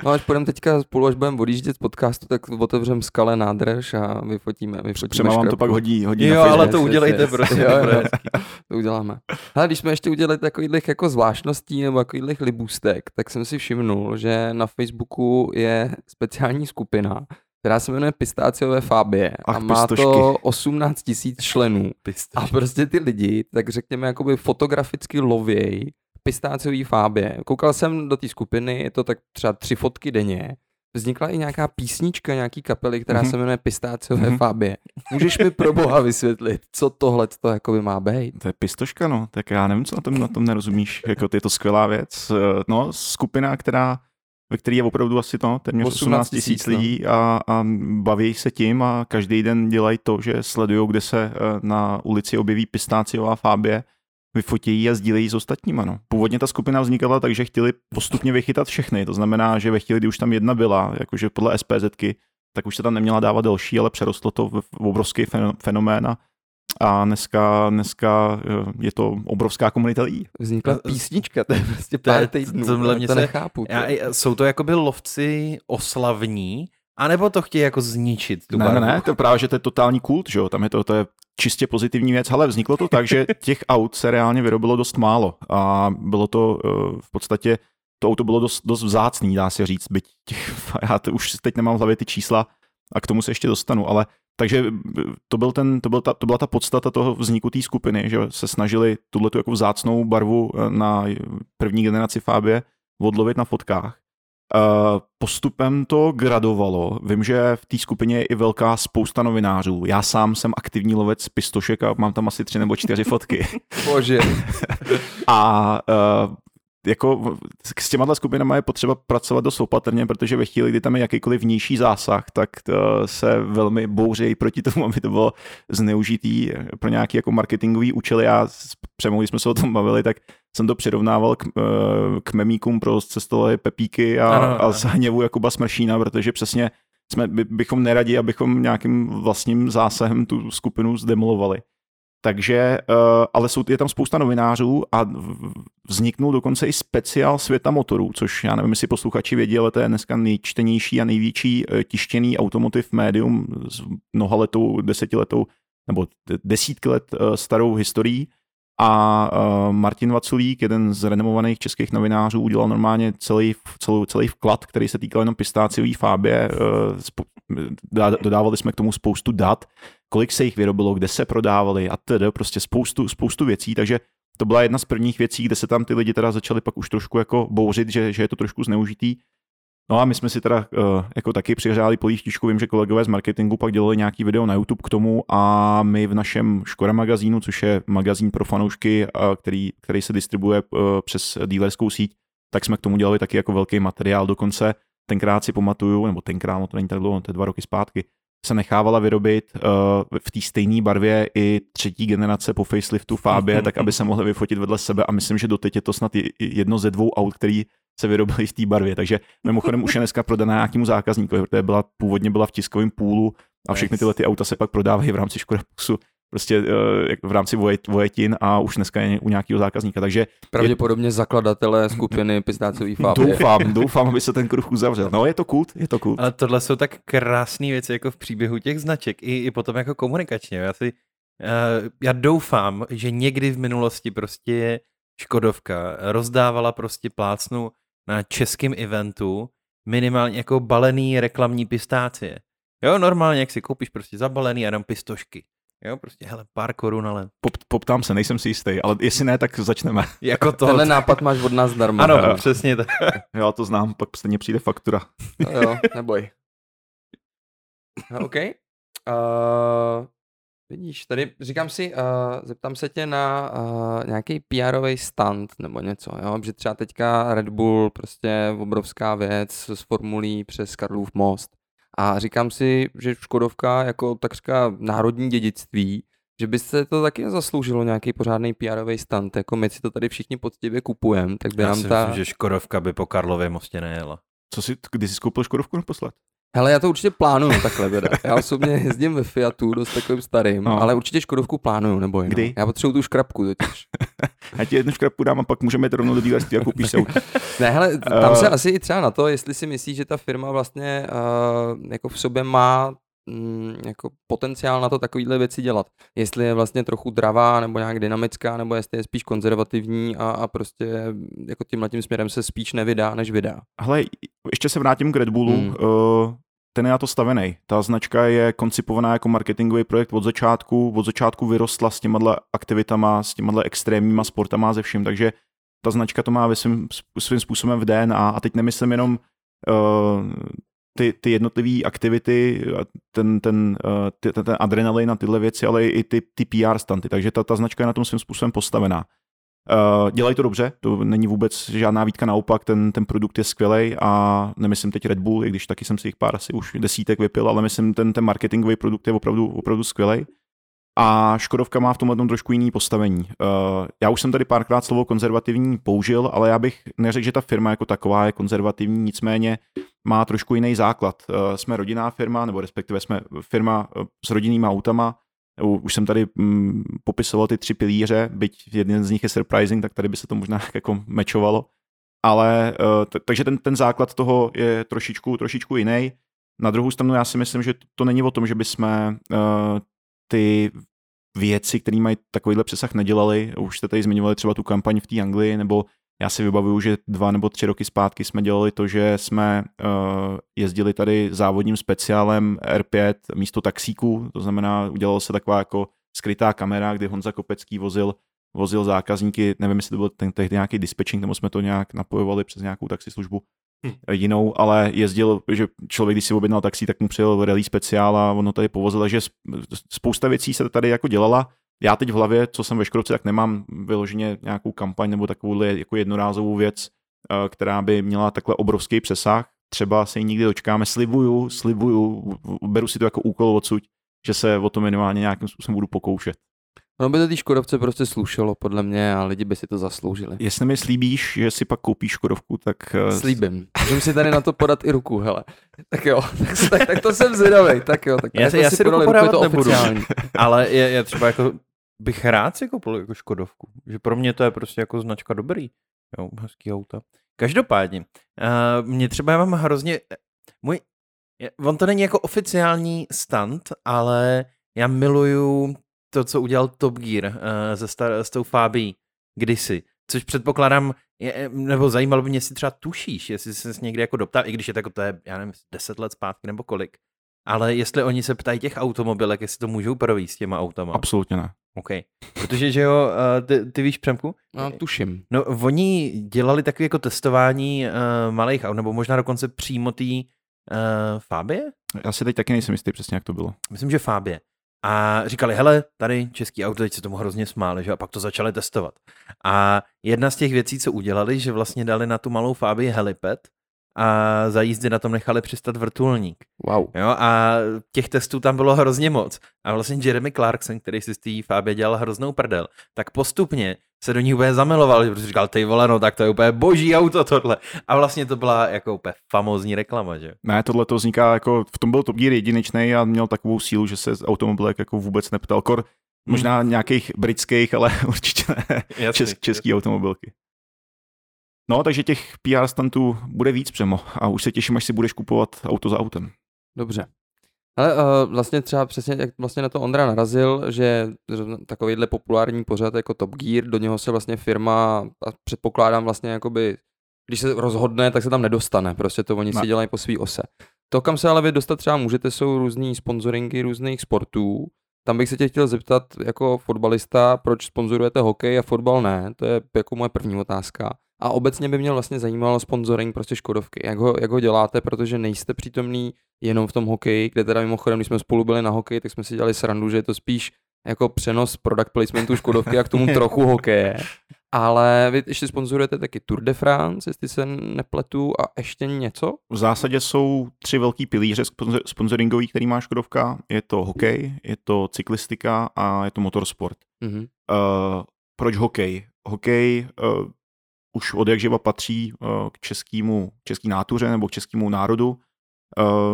No až půjdeme teďka spolu, až budeme odjíždět z podcastu, tak otevřeme skale nádrž a vyfotíme, vyfotíme Třeba vám to pak hodí, hodí Jo, na ale Facebook. to Yes, udělejte, yes, prosím. *laughs* jo, to jo. To uděláme. Ale když jsme ještě udělali takových jako zvláštností nebo takových libůstek, tak jsem si všimnul, že na Facebooku je speciální skupina, která se jmenuje Pistáciové fábie a Ach, má pistošky. to 18 tisíc členů. *laughs* A prostě ty lidi, tak řekněme, jakoby fotograficky lověj pistáciový fábě. Koukal jsem do té skupiny, je to tak třeba tři fotky denně. Vznikla i nějaká písnička nějaký kapely, která Mhm. se jmenuje Pistáciové Mhm. fábě. Můžeš mi pro boha vysvětlit, co tohle to jakoby má být? To je pistoška, no, tak já nevím, co na tom, na tom nerozumíš, jako je to skvělá věc. No, skupina, která, ve které je opravdu asi to, téměř 18 18 tisíc, no. lidí a, a baví se tím a každý den dělají to, že sledují, kde se eh, na ulici objeví pistáciová fábě, vyfotí a sdílejí s ostatníma. No. Původně ta skupina vznikala tak, že chtěli postupně vychytat všechny. To znamená, že ve chvíli, kdy už tam jedna byla, jakože podle SPZky, tak už se tam neměla dávat další, ale přerostlo to v obrovský fen- fenomén a, a dneska, dneska eh, je to obrovská komunita lidí. Vznikla To- písnička, *laughs* to je prostě to pár týdnů. já mě to se- nechápu. Já, jsou to jakoby lovci oslavní, anebo to chtějí jako zničit tu Ne, barvu? ne, ne, to je právě, že to je totální kult, že jo, tam je to, to je čistě pozitivní věc, ale vzniklo to tak, že *laughs* těch aut se reálně vyrobilo dost málo a bylo to eh, v podstatě, to auto bylo dost, dost vzácný, dá se říct, byť těch, *laughs* já to už teď nemám v hlavě ty čísla a k tomu se ještě dostanu, ale takže eh, to, byl ten, to, byl ta, to byla ta podstata toho vzniku té skupiny, že se snažili tuhle jako vzácnou barvu eh, na první generaci Fabie odlovit na fotkách. Uh, postupem to gradovalo. Vím, že v té skupině je i velká spousta novinářů. Já sám jsem aktivní lovec pistošek a mám tam asi tři nebo čtyři fotky. Bože. *laughs* A uh, jako s těma skupinama je potřeba pracovat dost opatrně, protože ve chvíli, kdy tam je jakýkoliv vnější zásah, tak to se velmi bouřejí proti tomu, *laughs* aby to bylo zneužitý pro nějaký jako marketingový účely. Já s Přemou, jsme se o tom bavili, tak jsem to přirovnával k, eh, k memíkům pro cestové pepíky a, Ano, a z hněvu Jakuba Smršína, protože přesně jsme, by, bychom neradi, abychom nějakým vlastním zásahem tu skupinu zdemolovali. Takže, uh, ale jsou, je tam spousta novinářů a vzniknul dokonce i speciál světa motorů, což já nevím, jestli posluchači vědí, ale to je dneska nejčtenější a největší eh, tištěný automotiv médium s mnohaletou, desetiletou nebo desítky let eh, starou historií. A Martin Vaculík, jeden z renomovaných českých novinářů, udělal normálně celý, celou, celý vklad, který se týkal jenom pistáciový fábě. Dodávali jsme k tomu spoustu dat, kolik se jich vyrobilo, kde se prodávali a tedy prostě spoustu, spoustu věcí, takže to byla jedna z prvních věcí, kde se tam ty lidi teda začali pak už trošku jako bouřit, že, že je to trošku zneužitý. No a my jsme si teda uh, jako taky přihřáli polívtičku, vím, že kolegové z marketingu pak dělali nějaký video na YouTube k tomu a my v našem Škoda magazínu, což je magazín pro fanoušky, uh, který, který se distribuje uh, přes dealerskou síť, tak jsme k tomu dělali taky jako velký materiál. Dokonce tenkrát si pamatuju, nebo tenkrát, no to není tak dlouho, to je dva roky zpátky, se nechávala vyrobit uh, v té stejné barvě i třetí generace po faceliftu Fabie, tak aby se mohli vyfotit vedle sebe. A myslím, že doteď je to snad jedno ze dvou aut, který se vyrobili v té barvě, takže mimochodem už je dneska prodaná nějakému zákazníkovi, protože byla, původně byla v tiskovém půlu a všechny tyhle ty auta se pak prodávají v rámci Škoda Pusu prostě uh, v rámci vojetin a už dneska je u nějakého zákazníka. Takže Pravděpodobně je... zakladatelé skupiny pistácový fáby. Doufám, doufám, aby se ten kruh uzavřel. No je to kult, je to kult. Ale tohle jsou tak krásné věci jako v příběhu těch značek i, i potom jako komunikačně. Já si, uh, já doufám, že někdy v minulosti prostě Škodovka rozdávala prostě plácnu na českém eventu minimálně jako balený reklamní pistácie. Jo, normálně, jak si koupíš prostě zabalený a dám pistošky. Jo, prostě, hele, pár korun, ale... Pop, poptám se, nejsem si jistý, ale jestli ne, tak začneme. *laughs* Jako to. Tenhle nápad máš od nás zdarma. Ano, no, přesně tak. *laughs* Já to znám, pak stejně přijde faktura. No, jo, neboj. No, OK. Uh, vidíš, tady říkám si, uh, zeptám se tě na uh, nějaký pr stand nebo něco, jo? že třeba teďka Red Bull, prostě obrovská věc s formulí přes Karlův most. A říkám si, že Škodovka jako takřka národní dědictví, že by se to taky zasloužilo nějaký pořádný pr stand, jako my si to tady všichni poctivě kupujeme, tak by Já nám si ta... myslím, že Škodovka by po Karlově mostě nejela. Co si, kdy jsi koupil Škodovku naposled? Hele, já to určitě plánuju takhle teda. Já osobně jezdím ve Fiatu, dost takovým starým, no. ale určitě Škodovku plánuju, nebo jen. Kdy? Já potřebuju tu škrabku totiž. *laughs* já ti jednu škrabku dám a pak můžeme jít rovnou do dílerství a koupíš se *laughs* Ne, hele, tam se uh... asi i třeba na to, jestli si myslíš, že ta firma vlastně uh, jako v sobě má mm, jako potenciál na to takovýhle věci dělat. Jestli je vlastně trochu dravá nebo nějak dynamická, nebo jestli je spíš konzervativní a, a prostě jako tímhle tím směrem se spíš nevydá, než vydá. Hele, ještě se vrátím k Red Bullu. Hmm. Uh, ten je na to stavený. Ta značka je koncipovaná jako marketingový projekt od začátku. Od začátku vyrostla s těma aktivitama, s těma extrémníma sportama ze vším, takže ta značka to má svým, svým způsobem v DNA a teď nemyslím jenom uh, ty, ty jednotlivé aktivity, ten, ten, uh, ty, ten, ten adrenalin a tyhle věci, ale i ty, ty PR stanty, takže ta, ta značka je na tom svým způsobem postavená. Uh, dělají to dobře, to není vůbec žádná výtka, naopak ten, ten produkt je skvělý a nemyslím teď Red Bull, i když taky jsem si jich pár asi už desítek vypil, ale myslím ten, ten marketingový produkt je opravdu, opravdu skvělý. A Škodovka má v tomhle tom trošku jiný postavení. Uh, já už jsem tady párkrát slovo konzervativní použil, ale já bych neřekl, že ta firma jako taková je konzervativní, nicméně má trošku jiný základ. Uh, jsme rodinná firma, nebo respektive jsme firma s rodinnými autama, už jsem tady mm, popisoval ty tři pilíře, byť jeden z nich je surprising, tak tady by se to možná jako mečovalo. Ale t- takže ten, ten základ toho je trošičku, trošičku jiný. Na druhou stranu já si myslím, že to není o tom, že bychom ty věci, které mají takovýhle přesah, nedělali. Už jste tady zmiňovali třeba tu kampaň v té Anglii, nebo já si vybavuju, že dva nebo tři roky zpátky jsme dělali to, že jsme uh, jezdili tady závodním speciálem R5 místo taxíku, to znamená, udělalo se taková jako skrytá kamera, kdy Honza Kopecký vozil vozil zákazníky, nevím, jestli to byl ten tehdy nějaký dispatching, nebo jsme to nějak napojovali přes nějakou taxislužbu hm. jinou, ale jezdil, že člověk, když si objednal taxi, tak mu přijel rally speciál a ono tady povozil, takže spousta věcí se tady jako dělala já teď v hlavě, co jsem ve Škodovce, tak nemám vyloženě nějakou kampaň nebo takovou jako jednorázovou věc, eh, která by měla takhle obrovský přesah. Třeba se ji nikdy dočkáme, slibuju, slibuju, beru si to jako úkol odsud, že se o to minimálně nějakým způsobem budu pokoušet. No by to té Škodovce prostě slušelo, podle mě, a lidi by si to zasloužili. Jestli mi slíbíš, že si pak koupíš Škodovku, tak... Eh, Slíbím. Můžeme si tady na to podat i ruku, hele. Tak jo, *laughs* tak, tak, tak to jsem zvědavý, tak jo. Tak já, si, já si ruku podávat to nebudu, oficiální. *laughs* ale je, je třeba jako bych rád si koupil jako Škodovku. Že pro mě to je prostě jako značka dobrý. Jo, hezký auta. Každopádně, uh, mě třeba já mám hrozně, můj, on to není jako oficiální stand, ale já miluju to, co udělal Top Gear uh, ze star, s tou Fabí kdysi. Což předpokládám, je, nebo zajímalo by mě, jestli třeba tušíš, jestli se někdy jako doptal, i když je to jako to je, já nevím, 10 let zpátky nebo kolik. Ale jestli oni se ptají těch automobilek, jestli to můžou províst s těma autama. Absolutně ne. OK. Protože, že jo, eh, ty, ty víš, Přemku? No, tuším. No, oni dělali takové jako testování uh, malých aut, nebo možná dokonce přímo té uh, Fabie? Já si teď taky nejsem jistý přesně, jak to bylo. Myslím, že Fabie. A říkali, hele, tady český auto, teď se tomu hrozně smáli, že a pak to začali testovat. A jedna z těch věcí, co udělali, že vlastně dali na tu malou Fabii helipad a za jízdy na tom nechali přistat vrtulník. Wow. Jo, a těch testů tam bylo hrozně moc. A vlastně Jeremy Clarkson, který si z té Fábě dělal hroznou prdel, tak postupně se do ní úplně zamiloval, protože říkal, ty vole, no tak to je úplně boží auto tohle. A vlastně to byla jako úplně famózní reklama, že? Ne, tohle to vzniká jako, v tom byl Top Gear jedinečný a měl takovou sílu, že se automobilek jako vůbec neptal. Kor, možná nějakých britských, ale *laughs* určitě ne Jasný, čes, český automobilky. No, takže těch PR stantů bude víc přemo a už se těším, až si budeš kupovat auto za autem. Dobře. Ale uh, vlastně třeba přesně, jak vlastně na to Ondra narazil, že takovýhle populární pořad jako Top Gear, do něho se vlastně firma, a předpokládám vlastně jakoby, když se rozhodne, tak se tam nedostane, prostě to oni Ne. si dělají po svý ose. To, kam se ale vy dostat třeba můžete, jsou různý sponsoringy různých sportů. Tam bych se tě chtěl zeptat jako fotbalista, proč sponzorujete hokej a fotbal ne? To je jako moje první otázka. A obecně by mě vlastně zajímalo sponsoring prostě Škodovky. Jak ho, jak ho děláte, protože nejste přítomný jenom v tom hokeji, kde teda mimochodem, když jsme spolu byli na hokeji, tak jsme si dělali srandu, že je to spíš jako přenos product placementu Škodovky a k tomu *laughs* trochu hokeje. Ale vy ještě sponzorujete taky Tour de France, jestli se nepletu, a ještě něco? V zásadě jsou tři velký pilíře sponsoringový, který má Škodovka. Je to hokej, je to cyklistika a je to motorsport. Mhm. Uh, proč hokej? Hokej uh, už od jak živa patří uh, k českému, český nátuře nebo k českému národu.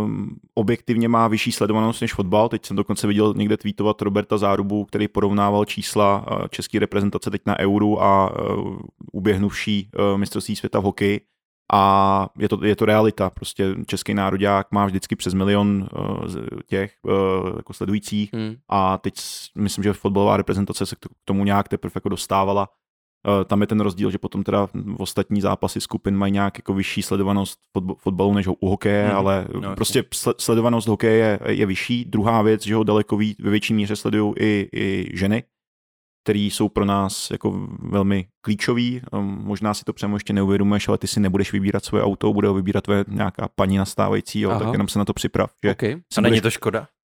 Um, objektivně má vyšší sledovanost než fotbal. Teď jsem dokonce viděl někde tweetovat Roberta Zárubu, který porovnával čísla uh, české reprezentace teď na euru a uh, uběhnuvší uh, mistrovství světa v hokeji. A je to, je to realita. Prostě český národák má vždycky přes milion uh, těch uh, jako sledujících Hmm. a teď myslím, že fotbalová reprezentace se k tomu nějak teprve jako dostávala. Eh, Tam je ten rozdíl, že potom teda v ostatní zápasy skupin mají nějak jako vyšší sledovanost fotb- fotbalu než u hokeje, Mhm. ale No, prostě sle- sledovanost hokeje je, je vyšší. Druhá věc, že ho daleko ví, ve větší míře sledují i, i ženy, které jsou pro nás jako velmi klíčový. Um, Možná si to přemo ještě neuvědomuješ, ale ty si nebudeš vybírat svoje auto, bude ho vybírat tvoje nějaká paní nastávající, jo, Aha. tak jenom se na to připrav. Že Okay. A není budeš- to škoda? *laughs*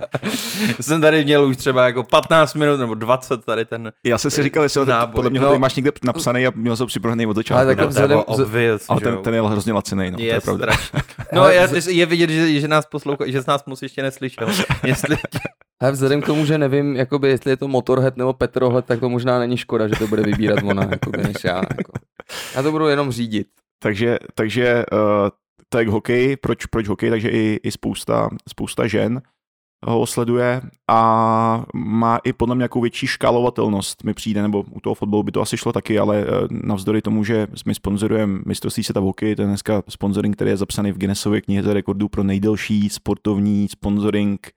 *laughs* Jsem tady měl už třeba jako 15 minut nebo 20 tady ten... Já jsem si říkal, jestli podle mě ho No. tady máš někde napsaný a měl jsem připravený od začátku. Ale tak no. to vzhledem- obvious, Ale ten, ten je hrozně lacinej, no, to je je pravda. strašný. *laughs* No, z- je vidět, že, že nás poslouchá, že z nás moc ještě neslyšel. *laughs* Jestli, Ale vzhledem k tomu, že nevím, jakoby, jestli je to Motorhead nebo Petrohled, tak to možná není škoda, že to bude vybírat ona, jakoby, než já. Jako. Já to budu jenom řídit. Takže, takže uh, tak hokej, proč, proč hokej, takže i, i spousta, spousta žen ho sleduje a má i podle mě nějakou větší škálovatelnost mi přijde, nebo u toho fotbalu by to asi šlo taky, ale eh, navzdory tomu, že my sponzorujeme mistrovství světa v hokeji, to je dneska sponsoring, který je zapsaný v Guinnessově knize rekordů pro nejdelší sportovní sponsoring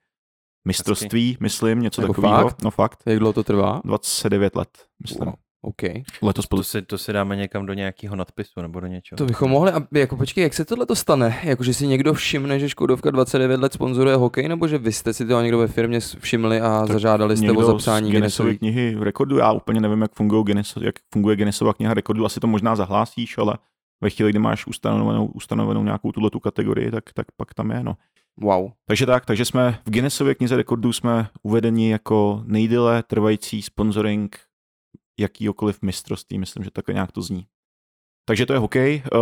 mistrovství, myslím, něco Jako takového. No fakt, Jak dlouho to trvá? 29 let, myslím. Wow. OK. Letos to, pod... si, to si dáme někam do nějakého nadpisu nebo do něčeho. To bychom mohli, a jako počkej, jak se tohle to stane? Jako, že si někdo všimne, že Škodovka 29 let sponzoruje hokej, nebo že vy jste si to někdo ve firmě všimli a Tak zažádali jste o zapsání Guinnessovy knihy rekordu. Já úplně nevím, jak funguje, Guinness, jak funguje Guinnessova kniha rekordu. Asi to možná zahlásíš, ale ve chvíli, kdy máš ustanovenou, ustanovenou nějakou tuhle tu kategorii, tak, tak pak tam je. No. Wow. Takže tak, takže jsme v Guinnessově knize rekordů jsme uvedeni jako nejdéle trvající sponsoring jakýkoliv mistrovství, myslím, že takhle nějak to zní. Takže to je hokej eh,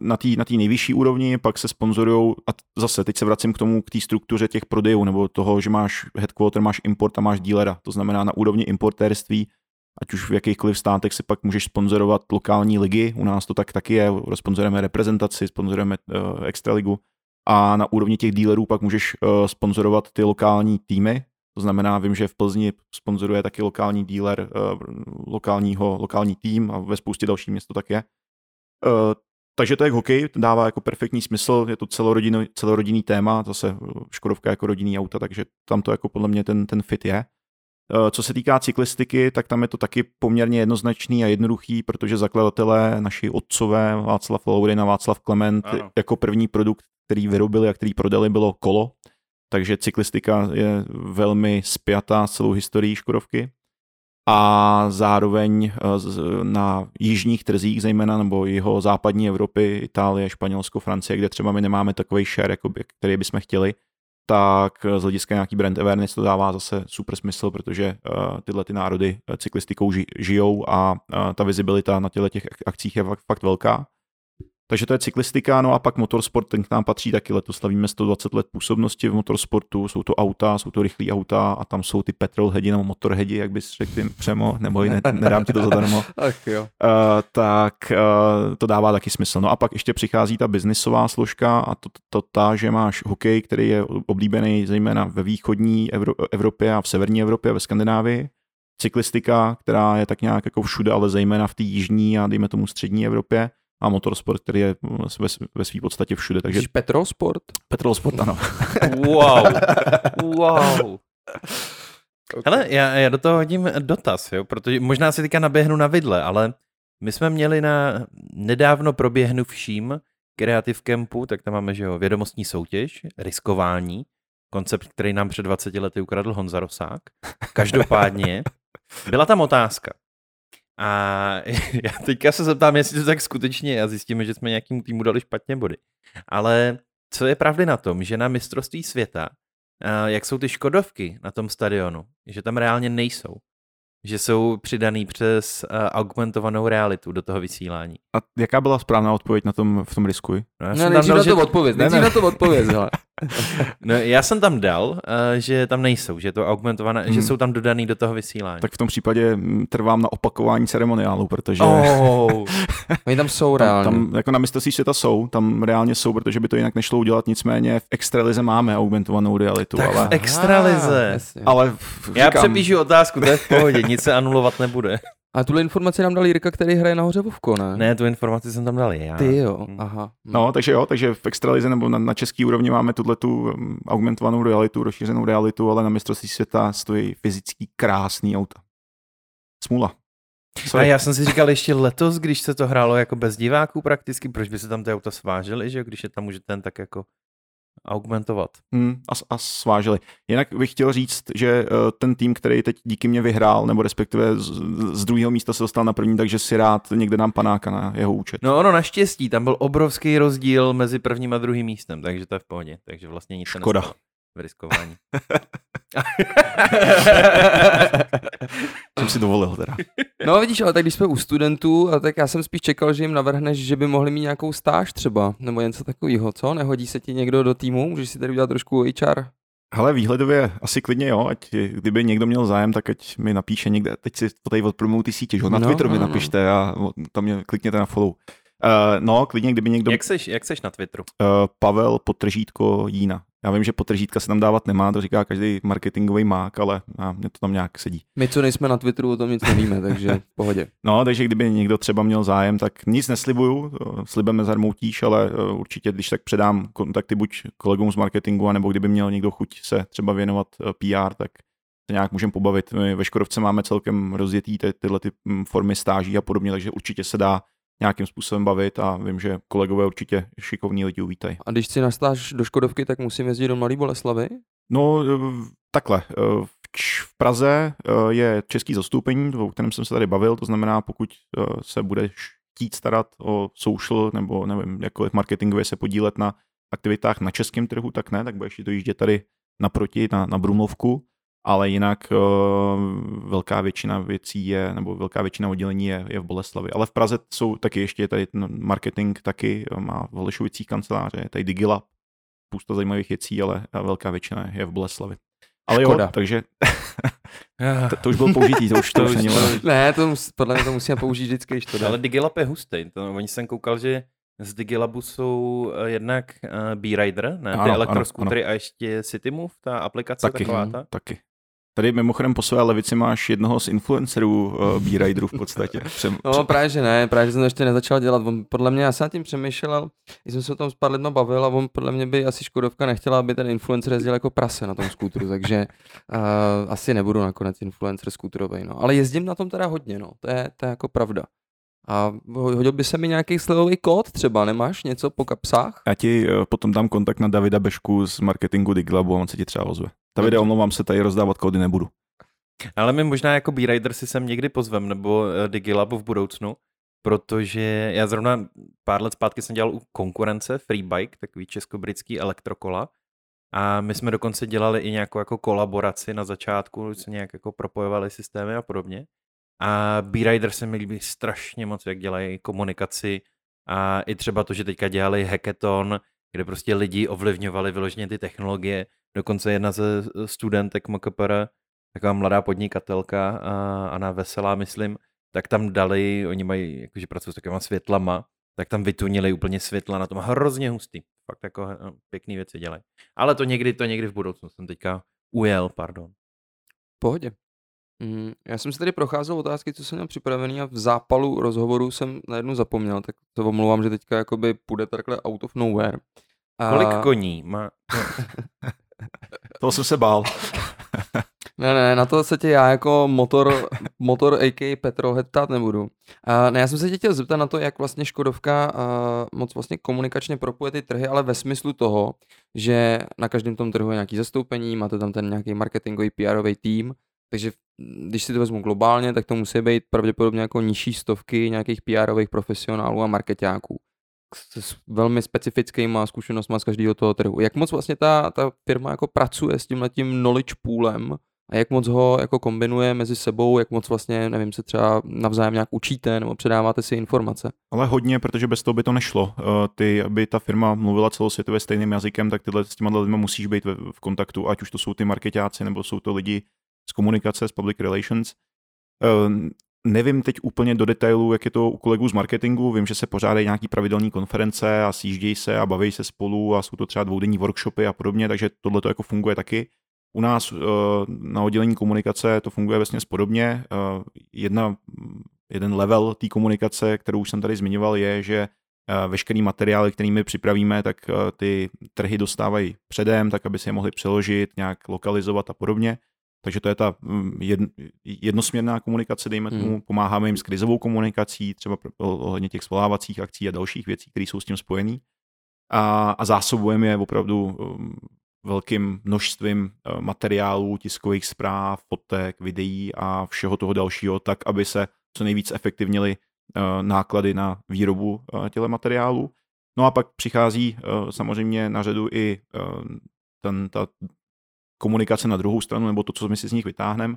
na té na nejvyšší úrovni, pak se sponzorují, a zase teď se vracím k tomu, k té struktuře těch prodejů, nebo toho, že máš headquarter, máš import a máš dílera. To znamená na úrovni importérství, ať už v jakýchkoliv státech si pak můžeš sponzorovat lokální ligy, u nás to tak taky je, sponzorujeme reprezentaci, sponzorujeme uh, extraligu, a na úrovni těch dílerů pak můžeš uh, sponzorovat ty lokální týmy, to znamená, vím, že v Plzni sponzoruje taky lokální díler uh, lokálního, lokální tým a ve spoustě dalších měst to tak je. Uh, takže to je hokej, to dává jako perfektní smysl, je to celorodinný, celorodinný téma, zase eh, Škodovka jako rodinný auta, takže tam to jako podle mě ten, ten fit je. Eh, Co se týká cyklistiky, tak tam je to taky poměrně jednoznačný a jednoduchý, protože zakladatelé, naši otcové, Václav Laurin a Václav Klement, Ano. jako první produkt, který vyrobili a který prodali, bylo kolo. Takže cyklistika je velmi spjatá s celou historií Škodovky. A zároveň eh, na jižních trzích, zejména nebo jeho západní Evropy, Itálie, Španělsko, Francie, kde třeba my nemáme takový share, jakoby, který bychom chtěli, tak z hlediska nějaký brand awareness to dává zase super smysl, protože uh, tyhle ty národy cyklistikou ži, žijou a ta vizibilita na těchto těch akcích je fakt velká. Takže to je cyklistika, no a pak motorsport, ten k nám patří taky. Letos slavíme 120 let působnosti v motorsportu, jsou to auta, jsou to rychlé auta a tam jsou ty petrolheadi nebo motorheadi, jak bys řekl tím přemo, nebo ne, nedám ti to zadarmo. *laughs* Ach jo. Uh, tak uh, to dává taky smysl. No a pak ještě přichází ta biznisová složka a to, to ta, že máš hokej, který je oblíbený zejména ve východní Evro, Evropě a v severní Evropě a ve Skandinávii cyklistika, která je tak nějak jako všude, ale zejména v té jižní a dejme tomu střední Evropě a motorsport, který je ve, ve své podstatě všude. Takže... Petrolsport? Petrolsport, ano. *laughs* wow, wow. Okay. Hele, já, já do toho hodím dotaz, jo, protože možná si teďka naběhnu na vidle, ale my jsme měli na nedávno proběhnuvším Creative Campu, tak tam máme, že jo, vědomostní soutěž, riskování, koncept, který nám před 20 lety ukradl Honza Rosák. Každopádně byla tam otázka. A *laughs* já teďka se zeptám, jestli to tak skutečně je a zjistíme, že jsme nějakým týmu dali špatně body. Ale co je pravdy na tom, že na mistrovství světa, jak jsou ty Škodovky na tom stadionu, že tam reálně nejsou že jsou přidaný přes uh, augmentovanou realitu do toho vysílání. A jaká byla správná odpověď na tom v tom risku? No, já no nejdřív dal, na to že... odpověď, ne, ne. na to odpověď, *laughs* *laughs* no, já jsem tam dal, uh, že tam nejsou, že je to augmentované, hmm. že jsou tam dodaný do toho vysílání. Tak v tom případě mm, trvám na opakování ceremoniálu, protože... Oh, *laughs* oni tam jsou reálně. Tam, tam jako na mistrovství světa jsou, tam reálně jsou, protože by to jinak nešlo udělat, nicméně v extralize máme augmentovanou realitu. Tak ale... v extralize. Ah, ale v, říkám... Já přepíšu otázku, to je v pohodě, nic se anulovat nebude. A tuhle informaci nám dal Jirka, který hraje nahoře Vovko, ne? Ne, tu informaci jsem tam dal já. Ty jo, hmm. aha. No, takže jo, takže v extralize nebo na, na český úrovni máme tuhle tu um, augmentovanou realitu, rozšířenou realitu, ale na mistrovství světa stojí fyzický krásný auta. Smula. Sorry. A já jsem si říkal ještě letos, když se to hrálo jako bez diváků prakticky, proč by se tam ty auta svážely, že když je tam už ten tak jako augmentovat. Hmm, a, a sváželi. Jinak bych chtěl říct, že uh, ten tým, který teď díky mě vyhrál, nebo respektive z, z druhého místa se dostal na první, takže si rád někde dám panáka na jeho účet. No ono naštěstí, tam byl obrovský rozdíl mezi prvním a druhým místem, takže to je v pohodě. Takže vlastně nic Škoda. V riskování. *laughs* jsem si dovolil teda. No vidíš, ale tak když jsme u studentů, a tak já jsem spíš čekal, že jim navrhneš, že by mohli mít nějakou stáž třeba, nebo něco takového, co? Nehodí se ti někdo do týmu? Můžeš si tady udělat trošku HR? Hele, výhledově asi klidně jo, ať kdyby někdo měl zájem, tak ať mi napíše někde, teď si tady odpromuju ty sítě, že na no, Twitteru no, mi no. napište a tam mě klikněte na follow. Uh, no, klidně, kdyby někdo... Jak seš, jak seš na Twitteru? Uh, Pavel Potržítko Jína. Já vím, že potržítka se tam dávat nemá, to říká každý marketingový mák, ale a mě to tam nějak sedí. My, co nejsme na Twitteru, o tom nic nevíme, *laughs* takže v pohodě. No, takže kdyby někdo třeba měl zájem, tak nic neslibuju, slibem nezarmoutíš, ale e, určitě, když tak předám kontakty buď kolegům z marketingu, anebo kdyby měl někdo chuť se třeba věnovat e, PR, tak se nějak můžeme pobavit. My ve Škodovce máme celkem rozjetý ty, tyhle ty formy stáží a podobně, takže určitě se dá nějakým způsobem bavit a vím, že kolegové určitě šikovní lidi uvítají. A když si nastáš do Škodovky, tak musím jezdit do Mladé Boleslavy? No, eh, takhle. Eh, v Praze eh, je český zastoupení, o kterém jsem se tady bavil, to znamená, pokud se budeš chtít starat o social nebo nevím, jakkoliv marketingově se podílet na aktivitách na českém trhu, tak ne, tak budeš to jíždět tady naproti, na, na Brumlovku ale jinak uh, velká většina věcí je, nebo velká většina oddělení je, je v Boleslavi. Ale v Praze jsou taky ještě tady marketing taky, eh, má v Holešovicích kanceláře, je tady Digilab, spousta zajímavých věcí, ale velká většina je v Boleslavi. Ale Škoda. jo, takže to, to, už bylo použitý, to už to, *laughs* to už není Ne, to mus, podle mě to musíme použít vždycky, když to jde. Ale Digilab je hustý, to, oni jsem koukal, že z Digilabu jsou jednak uh, B-Rider, ne, ano, ty elektroskútry a ještě CityMove, ta aplikace taky, taková ta. Taky. Tady mimochodem po své levici máš jednoho z influencerů uh, B-Riderů v podstatě. *laughs* Přem, no právě, že ne, právě, že jsem to ještě nezačal dělat. On, podle mě, já jsem tím přemýšlel, když jsem se o tom s pár lidma bavil a on podle mě by asi Škodovka nechtěla, aby ten influencer jezdil jako prase na tom skútru, takže uh, asi nebudu nakonec influencer skútrový. No. Ale jezdím na tom teda hodně, no. to, je, to je jako pravda. A hodil by se mi nějaký slevový kód třeba, nemáš něco po kapsách? Já ti uh, potom dám kontakt na Davida Bešku z marketingu Diglabu a on se ti třeba ozve. Davide, omlouvám se, tady rozdávat kódy nebudu. Ale my možná jako B-Rider si sem někdy pozvem, nebo eh, Digilab v budoucnu, protože já zrovna pár let zpátky jsem dělal u konkurence Freebike, takový česko-britský elektrokola, A my jsme dokonce dělali i nějakou jako kolaboraci na začátku, se nějak jako propojovali systémy a podobně. A B-Rider se mi líbí strašně moc, jak dělají komunikaci a i třeba to, že teďka dělali hackathon, kde prostě lidi ovlivňovali vyloženě ty technologie. Dokonce jedna ze studentek MKPR, taková mladá podnikatelka, Ana Veselá, myslím, tak tam dali, oni mají, jakože pracují s takovýma světlama, tak tam vytunili úplně světla na tom hrozně hustý. Fakt jako no, pěkný věci dělají. Ale to někdy, to někdy v budoucnu jsem teďka ujel, pardon. Pohodě. Mm, já jsem si tady procházel otázky, co jsem měl připravený a v zápalu rozhovoru jsem na jednu zapomněl, tak to omlouvám, že teďka jakoby půjde takhle out of nowhere. A... Kolik koní má? *laughs* *laughs* to jsem se bál. *laughs* Ne, ne, na to se tě já jako motor, motor AK Petro ptát nebudu. Uh, ne, já jsem se tě chtěl zeptat na to, jak vlastně Škodovka uh, moc vlastně komunikačně propuje ty trhy, ale ve smyslu toho, že na každém tom trhu je nějaký zastoupení, máte tam ten nějaký marketingový PR tým, takže když si to vezmu globálně, tak to musí být pravděpodobně jako nižší stovky nějakých PR profesionálů a marketáků s velmi specifickýma zkušenostmi z každého toho trhu. Jak moc vlastně ta, ta firma jako pracuje s tím tím knowledge poolem a jak moc ho jako kombinuje mezi sebou, jak moc vlastně, nevím, se třeba navzájem nějak učíte nebo předáváte si informace? Ale hodně, protože bez toho by to nešlo. Eh, ty, aby ta firma mluvila celosvětově stejným jazykem, tak tyhle s těma lidmi musíš být v kontaktu, ať už to jsou ty marketáci nebo jsou to lidi z komunikace, z public relations. Nevím teď úplně do detailu, jak je to u kolegů z marketingu. Vím, že se pořádají nějaký pravidelné konference a sjíždějí se a baví se spolu a jsou to třeba dvoudenní workshopy a podobně, takže tohle to jako funguje taky. U nás eh, na oddělení komunikace to funguje vlastně podobně. Eh, jedna, jeden level té komunikace, kterou už jsem tady zmiňoval, je, že eh, veškerý materiály, kterými připravíme, tak ty trhy dostávají předem, tak aby si je mohli přeložit, nějak lokalizovat a podobně. Takže to je ta mm, jednosměrná komunikace, dejme tomu, hmm. pomáháme jim s krizovou komunikací, třeba ohledně těch svolávacích akcí a dalších věcí, které jsou s tím spojené. A, a zásobujeme je opravdu um, velkým množstvím uh, materiálů, tiskových zpráv, fotek, videí a všeho toho dalšího, tak, aby se co nejvíc efektivnili uh, náklady na výrobu uh, těle materiálů. No a pak přichází samozřejmě na řadu i ten, ta komunikace na druhou stranu, nebo to, co my si z nich vytáhneme.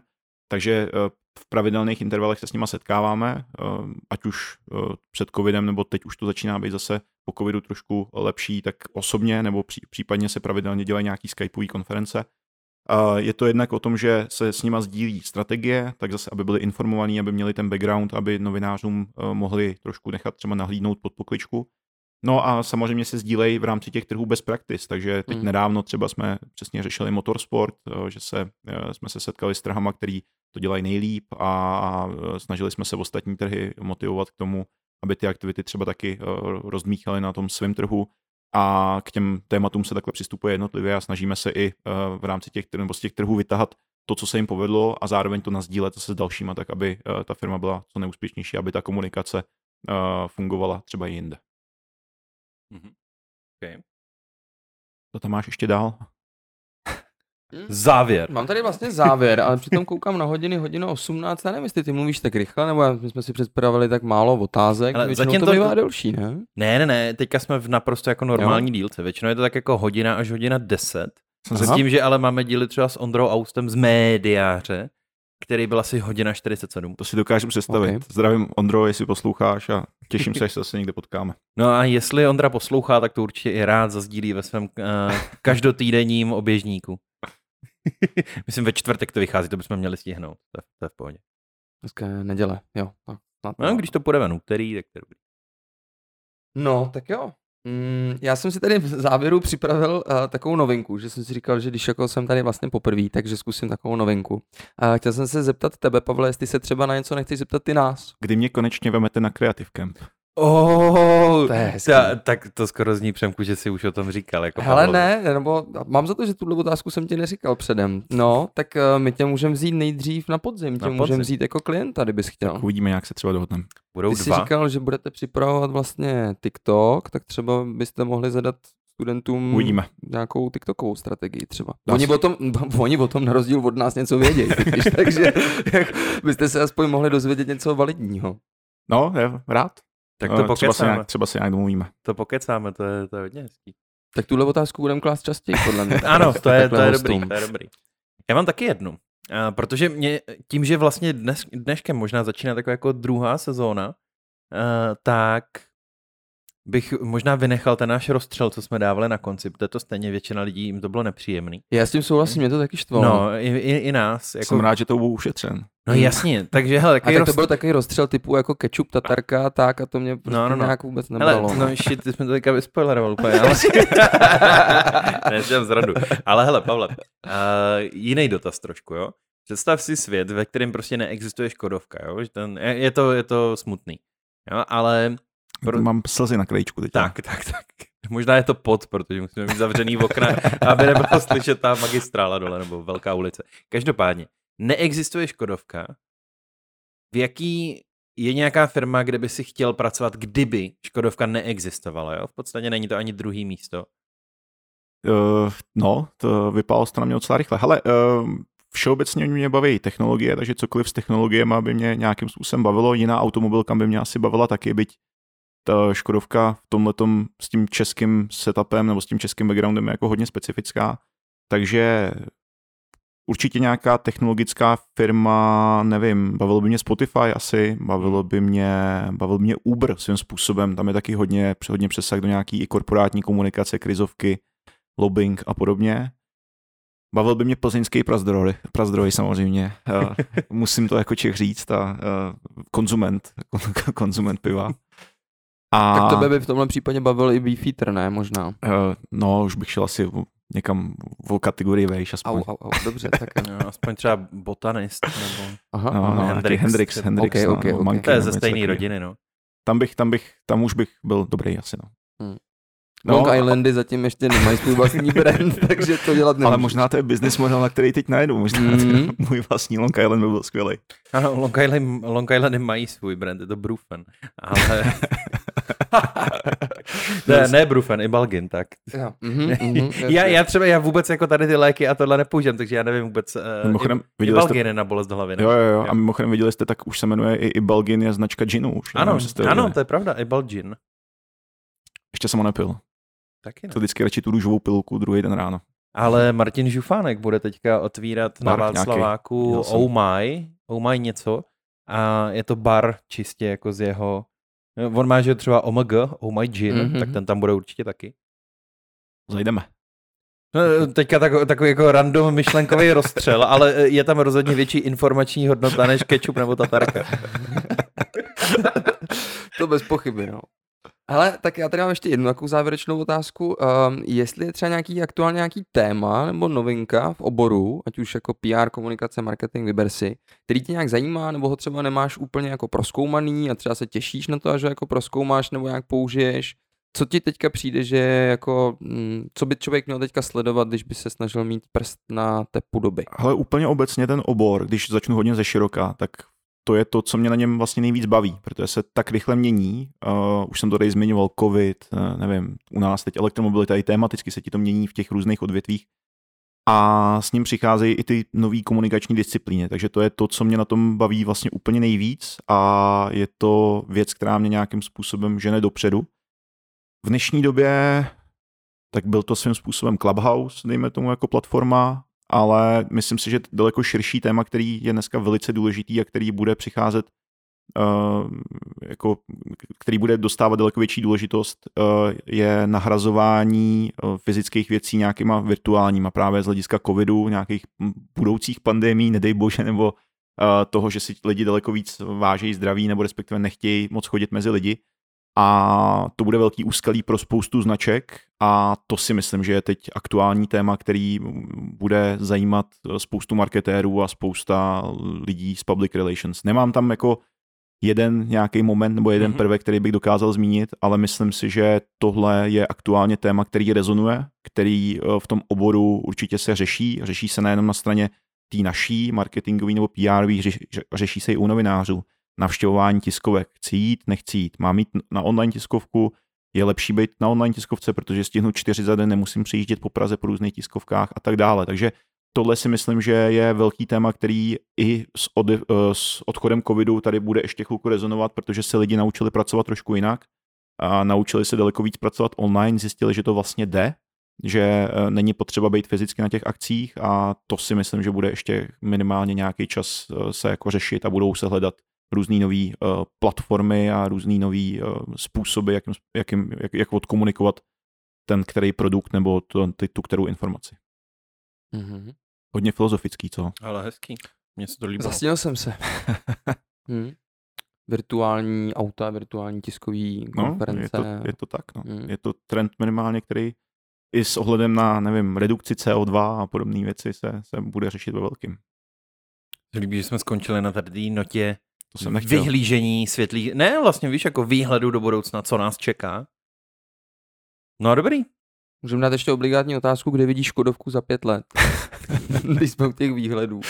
Takže eh, v pravidelných intervalech se s nima setkáváme, eh, ať už eh, před covidem, nebo teď už to začíná být zase po covidu trošku lepší, tak osobně, nebo případně se pravidelně dělají nějaký skypeové konference. Je to jednak o tom, že se s nima sdílí strategie, tak zase, aby byli informovaní, aby měli ten background, aby novinářům mohli trošku nechat třeba nahlídnout pod pokličku. No a samozřejmě se sdílejí v rámci těch trhů best practice, takže teď mm. nedávno třeba jsme přesně řešili motorsport, eh, že se, eh, jsme se setkali s trhama, který to dělají nejlíp a eh, snažili jsme se ostatní trhy motivovat k tomu, aby ty aktivity třeba taky rozmíchaly na tom svém trhu a k těm tématům se takhle přistupuje jednotlivě a snažíme se i v rámci těch, nebo z těch trhů vytahat to, co se jim povedlo a zároveň to nazdílet se s dalšíma, tak aby ta firma byla co neúspěšnější, aby ta komunikace fungovala třeba i jinde. Mm-hmm. Okay. Co tam máš ještě dál? Hmm? Závěr. Mám tady vlastně závěr, ale přitom koukám na hodiny, hodinu 18, já nevím, jestli ty mluvíš tak rychle, nebo my jsme si předpravili tak málo otázek, ale většinou zatím to bývá delší, ne? Ne, ne, ne, teďka jsme v naprosto jako normální jo? dílce, většinou je to tak jako hodina až hodina 10, s tím, že ale máme díly třeba s Ondrou Austem z médiáře, který byl asi hodina 47. To si dokážu představit. Okay. Zdravím Ondro, jestli posloucháš a těším *laughs* se, že se zase někde potkáme. No a jestli Ondra poslouchá, tak to určitě i rád zazdílí ve svém uh, každotýdenním oběžníku. *laughs* Myslím, ve čtvrtek to vychází, to bychom měli stihnout. To je, to je v pohodě. Dneska je neděle, jo. No, no, když to půjde ven úterý, tak to je dobrý. No, tak jo. Mm, já jsem si tady v závěru připravil uh, takovou novinku, že jsem si říkal, že když jako jsem tady vlastně poprvé, takže zkusím takovou novinku. Uh, chtěl jsem se zeptat tebe, Pavle, jestli se třeba na něco nechceš zeptat ty nás. Kdy mě konečně vemete na Creative Camp? Oh, to je ta, tak to skoro zní Přemku, že jsi už o tom říkal. Jako Hele ne, nebo mám za to, že tuhle otázku jsem ti neříkal předem. No, tak uh, my tě můžeme vzít nejdřív na podzim, tě můžeme vzít jako klienta, kdybys chtěl. Tak uvidíme, jak se třeba dohodneme. Budou Ty dva. jsi říkal, že budete připravovat vlastně TikTok, tak třeba byste mohli zadat studentům Uvidíme. nějakou TikTokovou strategii třeba. Oni o, tom, *laughs* oni o tom na rozdíl od nás něco vědějí, *laughs* takže byste se aspoň mohli dozvědět něco validního. No, je, rád. Tak to no, třeba se, nějak, třeba se nějak domluvíme. To pokecáme, to je, to je hodně hezký. Tak tuhle otázku budeme klást častěji, podle mě. *laughs* Ano, to je, to je hostům. dobrý, to je dobrý. Já mám taky jednu. A protože mě, tím, že vlastně dnes, dneškem možná začíná taková jako druhá sezóna, uh, tak bych možná vynechal ten náš rozstřel, co jsme dávali na konci, protože to stejně většina lidí jim to bylo nepříjemný. Já s tím souhlasím, mě to taky štvalo. No, i, i, i nás. Jako, Jsem rád, že to byl ušetřen. no jasně, takže hele, a tak to roz... byl takový rozstřel typu jako ketchup, tatarka a tak a to mě prostě No, no, no. nějak vůbec Hele, nebralo. no shit, ty jsme to teďka vyspoileroval úplně, *laughs* ale... ne, jsem zradu. Ale hele, Pavle, uh, jiný dotaz trošku, jo? Představ si svět, ve kterém prostě neexistuje Škodovka, jo? Že ten, je, je, to, je to smutný, jo? Ale... Pro... Mám slzy na krajíčku teď. Tak, tak, tak. Možná je to pod, protože musíme mít zavřený okna, *laughs* aby nebylo slyšet ta magistrála dole, nebo velká ulice. Každopádně, neexistuje Škodovka, v jaký je nějaká firma, kde by si chtěl pracovat, kdyby Škodovka neexistovala, jo? V podstatě není to ani druhý místo. Uh, no, to vypadalo to na mě docela rychle. Hele, uh, všeobecně mě baví technologie, takže cokoliv s technologiemi by mě nějakým způsobem bavilo. Jiná automobilka by mě asi bavila taky, byť ta Škodovka v tomhletom s tím českým setupem nebo s tím českým backgroundem je jako hodně specifická. Takže určitě nějaká technologická firma, nevím, bavilo by mě Spotify asi, bavilo by mě, bavil by mě Uber svým způsobem, tam je taky hodně, hodně přesah do nějaký i korporátní komunikace, krizovky, lobbying a podobně. Bavil by mě plzeňský prazdroj, prazdroj samozřejmě. Uh, musím to jako Čech říct, a uh, konzument, *laughs* konzument piva. A... Tak tebe by v tomhle případě bavil i Beefeater, ne? Možná. Uh, no, už bych šel asi někam v kategorii vejš aspoň. Au, au, au, dobře, tak *laughs* no, aspoň třeba botanist, nebo... Aha, no, no, Hendrix, Hendrix, Hendrix, okay, okay, no, okay. Manky, To je ze stejné rodiny, no. Tam bych, tam bych, tam už bych byl dobrý asi, no. Hmm. No, Long Islandy zatím ještě nemají svůj vlastní brand, *laughs* takže to dělat nemůžeš. Ale možná to je business model, na který teď najedu. Možná mm. *laughs* můj vlastní Long Island by byl skvělý. Ano, Long, Island, Long Islandy mají svůj brand, je to Brufen. Ale... ne, ne Brufen, i Balgin, tak. Ja. Mm-hmm, mm-hmm, já, já třeba, já vůbec jako tady ty léky a tohle nepoužívám, takže já nevím vůbec. Uh, mimochodem, i, viděli i Balgin jste... je na bolest hlavy. Ne? Jo, jo, jo, a mimochodem viděli jste, tak už se jmenuje i, i Balgin je značka ginu už. Ano, nevím, ano, to je pravda, i Balgin. Ještě jsem ho nepil. Taky ne. To vždycky radši tu růžovou pilku druhý den ráno. Ale Martin Žufánek bude teďka otvírat bar na Václaváku Oh My, Oh My něco. A je to bar čistě jako z jeho... On má, že třeba OMG, Oh My Gin, mm-hmm. tak ten tam bude určitě taky. Zajdeme. No, teďka takový, takový jako random myšlenkový rozstřel, ale je tam rozhodně větší informační hodnota než ketchup nebo tatarka. *laughs* to bez pochyby, no. Hele, tak já tady mám ještě jednu takovou závěrečnou otázku. Um, jestli je třeba nějaký aktuálně nějaký téma nebo novinka v oboru, ať už jako PR, komunikace, marketing, vyber si, který tě nějak zajímá, nebo ho třeba nemáš úplně jako proskoumaný a třeba se těšíš na to, až ho jako proskoumáš nebo nějak použiješ. Co ti teďka přijde, že jako, mm, co by člověk měl teďka sledovat, když by se snažil mít prst na tepu doby? Ale úplně obecně ten obor, když začnu hodně ze široka, tak to je to, co mě na něm vlastně nejvíc baví, protože se tak rychle mění. Uh, už jsem to tady zmiňoval, covid, uh, nevím, u nás teď elektromobilita i tematicky se ti to mění v těch různých odvětvích. A s ním přicházejí i ty nové komunikační disciplíny, takže to je to, co mě na tom baví vlastně úplně nejvíc a je to věc, která mě nějakým způsobem žene dopředu. V dnešní době tak byl to svým způsobem Clubhouse, dejme tomu jako platforma, ale myslím si, že daleko širší téma, který je dneska velice důležitý a který bude přicházet, uh, jako, který bude dostávat daleko větší důležitost, uh, je nahrazování uh, fyzických věcí nějakýma virtuálníma. Právě z hlediska covidu, nějakých budoucích pandemí, nedej bože, nebo toho, že si lidi daleko víc vážejí zdraví nebo respektive nechtějí moc chodit mezi lidi a to bude velký úskalí pro spoustu značek a to si myslím, že je teď aktuální téma, který bude zajímat spoustu marketérů a spousta lidí z public relations. Nemám tam jako jeden nějaký moment nebo jeden mm-hmm. prvek, který bych dokázal zmínit, ale myslím si, že tohle je aktuálně téma, který rezonuje, který eh, v tom oboru určitě se řeší. Řeší se nejenom na straně té naší marketingový nebo PR, řeší, řeší se i u novinářů navštěvování tiskovek. Chci jít, nechci jít. Mám jít na online tiskovku, je lepší být na online tiskovce, protože stihnu čtyři za den, nemusím přijíždět po Praze po různých tiskovkách a tak dále. Takže tohle si myslím, že je velký téma, který i s, od, s odchodem covidu tady bude ještě chvilku rezonovat, protože se lidi naučili pracovat trošku jinak a naučili se daleko víc pracovat online, zjistili, že to vlastně jde že eh, není potřeba být fyzicky na těch akcích a to si myslím, že bude ještě minimálně nějaký čas eh, se jako řešit a budou se hledat různé nové uh, platformy a různé nové uh, způsoby, jakým, jakým, jak, jak odkomunikovat ten který produkt nebo to, ty, tu kterou informaci. Mm-hmm. Hodně filozofický, co? Ale hezký. Mně se to líbilo. Zasněl jsem se. *laughs* hmm. Virtuální auta, virtuální tiskový konference. No, je, to, je to tak, no. Hmm. Je to trend minimálně, který i s ohledem na, nevím, redukci CO2 a podobné věci se, se bude řešit ve velkým. Líbí, že jsme skončili na tady té notě To jsem nechtěl. vyhlížení světlých, ne vlastně víš, jako výhledu do budoucna, co nás čeká. No a dobrý. Můžeme dát ještě obligátní otázku, kde vidíš Škodovku za pět let. *laughs* Když jsme u těch výhledů.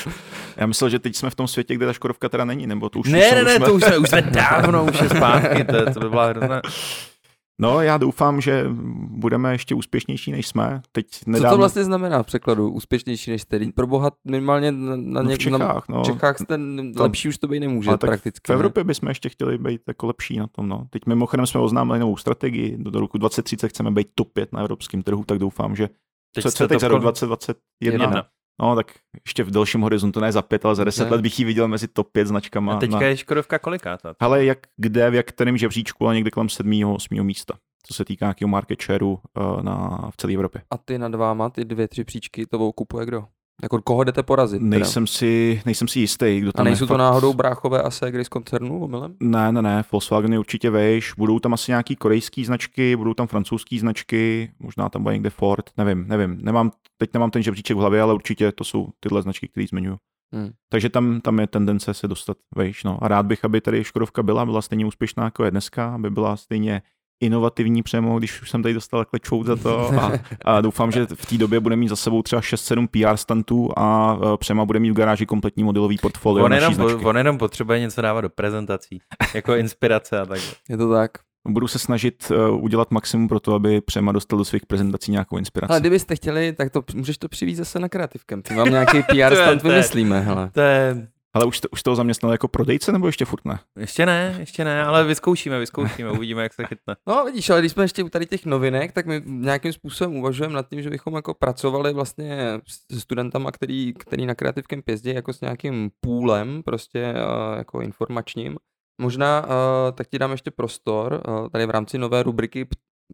Já myslel, že teď jsme v tom světě, kde ta Škodovka teda není, nebo to už Ne, už ne, ne, jsme... to už jsme, už jsme dávno, už je zpátky, to, to by byla hrozná. *laughs* No, já doufám, že budeme ještě úspěšnější, než jsme. Teď Co nedávno... to vlastně znamená v překladu? Úspěšnější než jste? Pro boha minimálně na, na, No, v Čechách, no. na v Čechách jste lepší už to být nemůže Ale tak prakticky. V Evropě bychom ještě chtěli být jako lepší na tom. No. Teď mimochodem jsme oznámili novou strategii. Do, do roku 2030 chceme být top 5 na evropském trhu, tak doufám, že Teď co, co teď to za rok kol- 2021? No, tak ještě v delším horizontu, ne za pět, ale za deset Ne. let bych ji viděl mezi top 5 značkama. A teďka na... je Škodovka kolikátá? Ale jak kde, v jak kterém žebříčku, ale někde kolem 7. 8. místa, co se týká nějakého market shareu uh, na, v celé Evropě. A ty nad váma, ty dvě, tři příčky, to kupuje kdo? Jako koho jdete porazit? teda? Nejsem si, nejsem si jistý, kdo A tam nejsou je. to Fakt- náhodou bráchové a Segry z koncernu omylem? Ne, ne, ne, Volkswagen je určitě vejš, budou tam asi nějaký korejský značky, budou tam francouzský značky, možná tam bude někde Ford, nevím, nevím, nemám, teď nemám ten žebříček v hlavě, ale určitě to jsou tyhle značky, které zmiňuji. Hmm. Takže tam, tam je tendence se dostat vejš. No. A rád bych, aby tady Škodovka byla, byla stejně úspěšná, jako je dneska, aby byla stejně inovativní přemo, když už jsem tady dostal takhle čout za to a, a doufám, že v té době bude mít za sebou třeba 6-7 PR stantů a e, Přema bude mít v garáži kompletní modelový portfolio On naší jenom, značky. on jenom potřebuje něco dávat do prezentací, jako inspirace a takhle. *laughs* Je to tak. Budu se snažit uh, udělat maximum pro to, aby Přema dostal do svých prezentací nějakou inspiraci. Ale kdybyste chtěli, tak to můžeš to přivít zase na Creative Camp. My vám nějaký *laughs* PR stand to je- vymyslíme, hele. To je, Ale už, to, už toho zaměstnal jako prodejce, nebo ještě furt ne? ještě ne, ještě ne, ale vyzkoušíme, vyzkoušíme, uvidíme, jak se chytne. No vidíš, ale když jsme ještě u tady těch novinek, tak my nějakým způsobem uvažujeme nad tím, že bychom jako pracovali vlastně se studentama, který, který na Creative Camp jezdí jako s nějakým půlem prostě uh, jako informačním. Možná uh, tak ti dám ještě prostor, uh, tady v rámci nové rubriky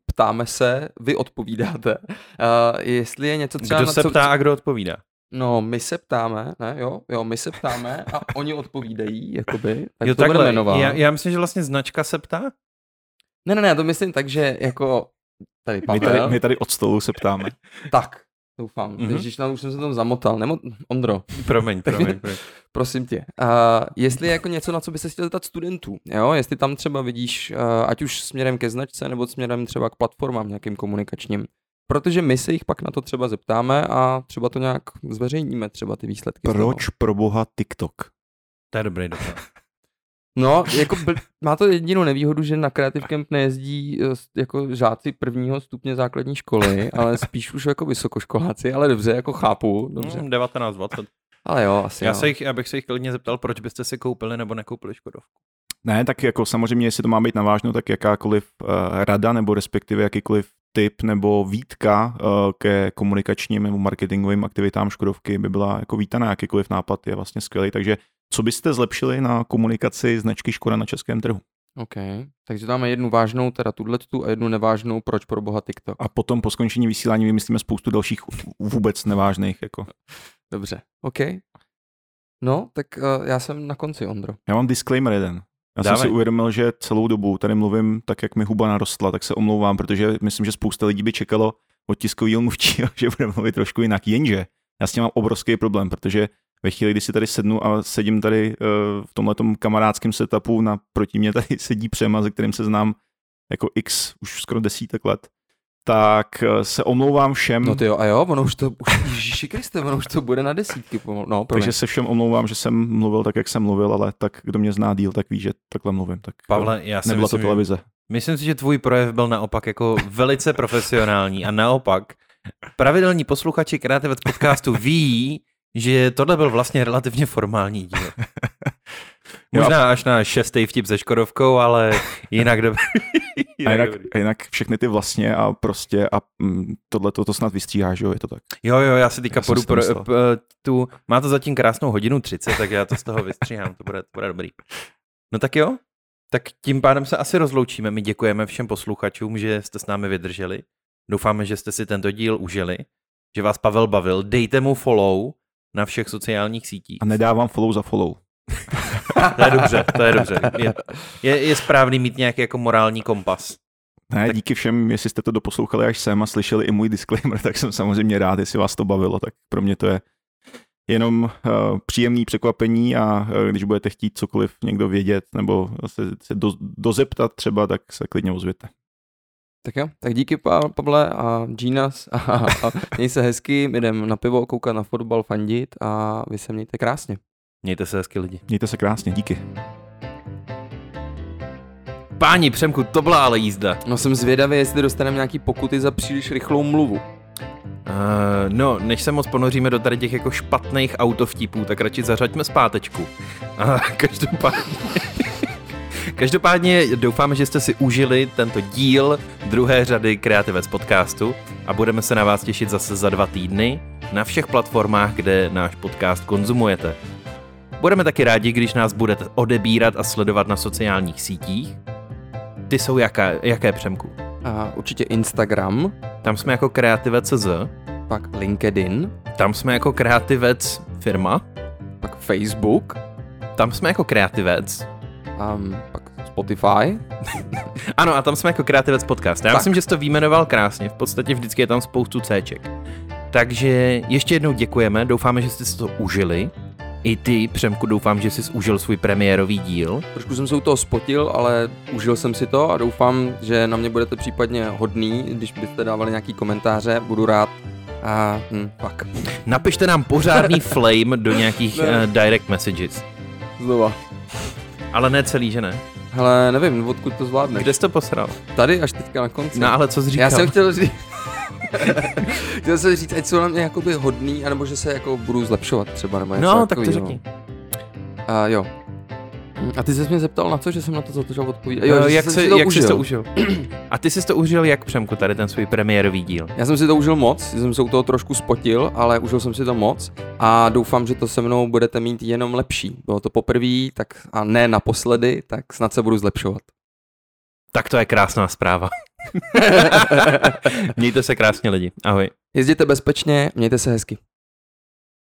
ptáme se, vy odpovídáte, uh, jestli je něco třeba... Kdo na se co, ptá a kdo odpovídá? No, my se ptáme, ne, jo, jo, my se ptáme a *laughs* oni odpovídají, jakoby, tak jo, to bude takhle, jmenovat. já, já myslím, že vlastně značka se ptá? Ne, ne, ne, já to myslím tak, že jako tady My Pavel, tady, my tady od stolu se ptáme. *laughs* tak, doufám, Mhm. mm-hmm. když tam už jsem se tam zamotal, Nemo, Ondro, Promiň, promiň, *laughs* promiň. prosím tě, uh, jestli je jako něco, na co by se chtěl zeptat studentů, jo, jestli tam třeba vidíš, uh, ať už směrem ke značce, nebo směrem třeba k platformám nějakým komunikačním, protože my se jich pak na to třeba zeptáme a třeba to nějak zveřejníme, třeba ty výsledky. z toho. Proč pro boha TikTok? To je dobrý dotaz. *laughs* No, jako byl, má to jedinou nevýhodu, že na Creative Camp nejezdí eh, jako žáci prvního stupně základní školy, *laughs* ale spíš už jako vysokoškoláci, ale dobře, jako chápu, dobře. Hmm, 19, 20. Ale jo, asi Já, jo. se jich, já bych se jich klidně zeptal, proč byste si koupili nebo nekoupili Škodovku. Ne, tak jako samozřejmě, jestli to má být navážno, tak jakákoliv uh, rada nebo respektive jakýkoliv tip nebo výtka uh, ke komunikačním nebo marketingovým aktivitám Škodovky by byla jako vítaná. Jakýkoliv nápad je vlastně skvělý. Takže co byste zlepšili na komunikaci značky Škoda na českém trhu? OK, takže dáme jednu vážnou, teda tuhle a jednu nevážnou, proč pro boha TikTok. A potom po skončení vysílání vymyslíme spoustu dalších vůbec nevážných. Jako. Dobře, OK. No, tak uh, já jsem na konci, Ondro. Já mám disclaimer jeden. Já Dávej. jsem si uvědomil, že celou dobu tady mluvím tak, jak mi huba narostla, tak se omlouvám, protože myslím, že spousta lidí by čekalo od tiskového mluvčího, *laughs* že bude mluvit trošku jinak. Jenže já s tím mám obrovský problém, protože ve chvíli, kdy si tady sednu a sedím tady uh, v tomhle kamarádském setupu, naproti mě tady *laughs* sedí Přema, se kterým se znám jako x, už skoro desítek let, tak eh, se omlouvám všem, No ty jo, a jo, ono už to, už, Ježíši Kriste, ono už to bude na desítky pomalu. No, promiň. takže se všem omlouvám, že jsem mluvil tak, jak jsem mluvil, ale tak kdo mě zná díl, tak ví, že takhle mluvím. Tak Pavle, já si nebyla to myslím, že- televize. Myslím si, že tvůj projev byl naopak jako velice profesionální a naopak pravidelní posluchači Kreativec podcastu ví, že tohle byl vlastně relativně formální díl. *laughs* Možná až na šestý vtip se Škodovkou, ale *laughs* *laughs* jinak dobrý. a jinak, a jinak všechny ty vlastně a prostě a mm, tohle to snad vystříháš, jo, je to tak. Jo, jo, já si teďka Já podu to pro, p, tu, má to zatím krásnou hodinu 30, tak já to z toho vystříhám, to bude, to bude dobrý. No tak jo, tak tím pádem se asi rozloučíme. My děkujeme všem posluchačům, že jste s námi vydrželi. Doufáme, že jste si tento díl užili, že vás Pavel bavil. Dejte mu follow na všech sociálních sítích. A nedávám follow za follow. *laughs* *laughs* To je dobře, to je dobře. Je, je, je správný mít nějaký jako morální kompas. Ne, Tak- díky všem, jestli jste to doposlouchali až sem a slyšeli i můj disclaimer, *laughs* tak jsem samozřejmě rád, jestli vás to bavilo, tak pro mě to je jenom uh, příjemný překvapení a uh, když budete chtít cokoliv někdo vědět nebo se, se do, dozeptat třeba, tak se klidně ozvěte. Tak jo, tak díky Pa- Pavle a Ginas *laughs* a, a měj se hezky, jdem na pivo, koukat na fotbal, fandit a vy se mějte krásně. Mějte se hezky lidi. Mějte se krásně, díky. Páni, Přemku, to byla ale jízda. No jsem zvědavý, jestli dostaneme nějaký pokuty za příliš rychlou mluvu. Uh, no, než se moc ponoříme do tady těch jako špatných autovtipů, tak radši zařaďme zpátečku. Uh, *laughs* každopádně... *laughs* Každopádně doufáme, že jste si užili tento díl druhé řady Kreativec podcastu a budeme se na vás těšit zase za dva týdny na všech platformách, kde náš podcast konzumujete. Budeme taky rádi, když nás budete odebírat a sledovat na sociálních sítích. Ty jsou jaké, jaké Přemku? A určitě Instagram, Tam jsme jako Kreativec.cz, pak LinkedIn, tam jsme jako Kreativec firma, pak Facebook, tam jsme jako Kreativec. a pak Spotify. *laughs* Ano, a tam jsme jako Kreativec podcast. Já Tak. myslím, že jsi to výjmenoval krásně, v podstatě vždycky je tam spoustu Cček. Takže ještě jednou děkujeme, doufáme, že jste si to užili. I ty, Přemku, doufám, že jsi užil svůj premiérový díl. Trošku jsem se u toho spotil, ale užil jsem si to a doufám, že na mě budete případně hodný, když byste dávali nějaký komentáře, budu rád. A hm, pak. Napište nám pořádný *laughs* flame do nějakých uh, direct messages. Znova. Ale ne celý, že ne? Hele, nevím, odkud to zvládneš. Kde jsi to posral? Tady až teďka na konci. No ale co jsi říkal? Já jsem chtěl říct... *laughs* chtěl jsem říct, ať jsou na mě jakoby hodný, anebo že se jako budu zlepšovat třeba, nebo něco No, tak to řekni. A jo. A ty jsi mě zeptal na co, že jsem na to začal odpovídat. Jo, že jak jsi, si to jak užil. jsi to užil? A ty jsi to užil jak, Přemku, tady ten svůj premiérový díl? Já jsem si to užil moc, jsem se u toho trošku spotil, ale užil jsem si to moc a doufám, že to se mnou budete mít jenom lepší. Bylo to poprvé, tak a ne naposledy, tak snad se budu zlepšovat. Tak to je krásná zpráva. *laughs* Mějte se krásně lidi. Ahoj. Jezděte bezpečně, mějte se hezky.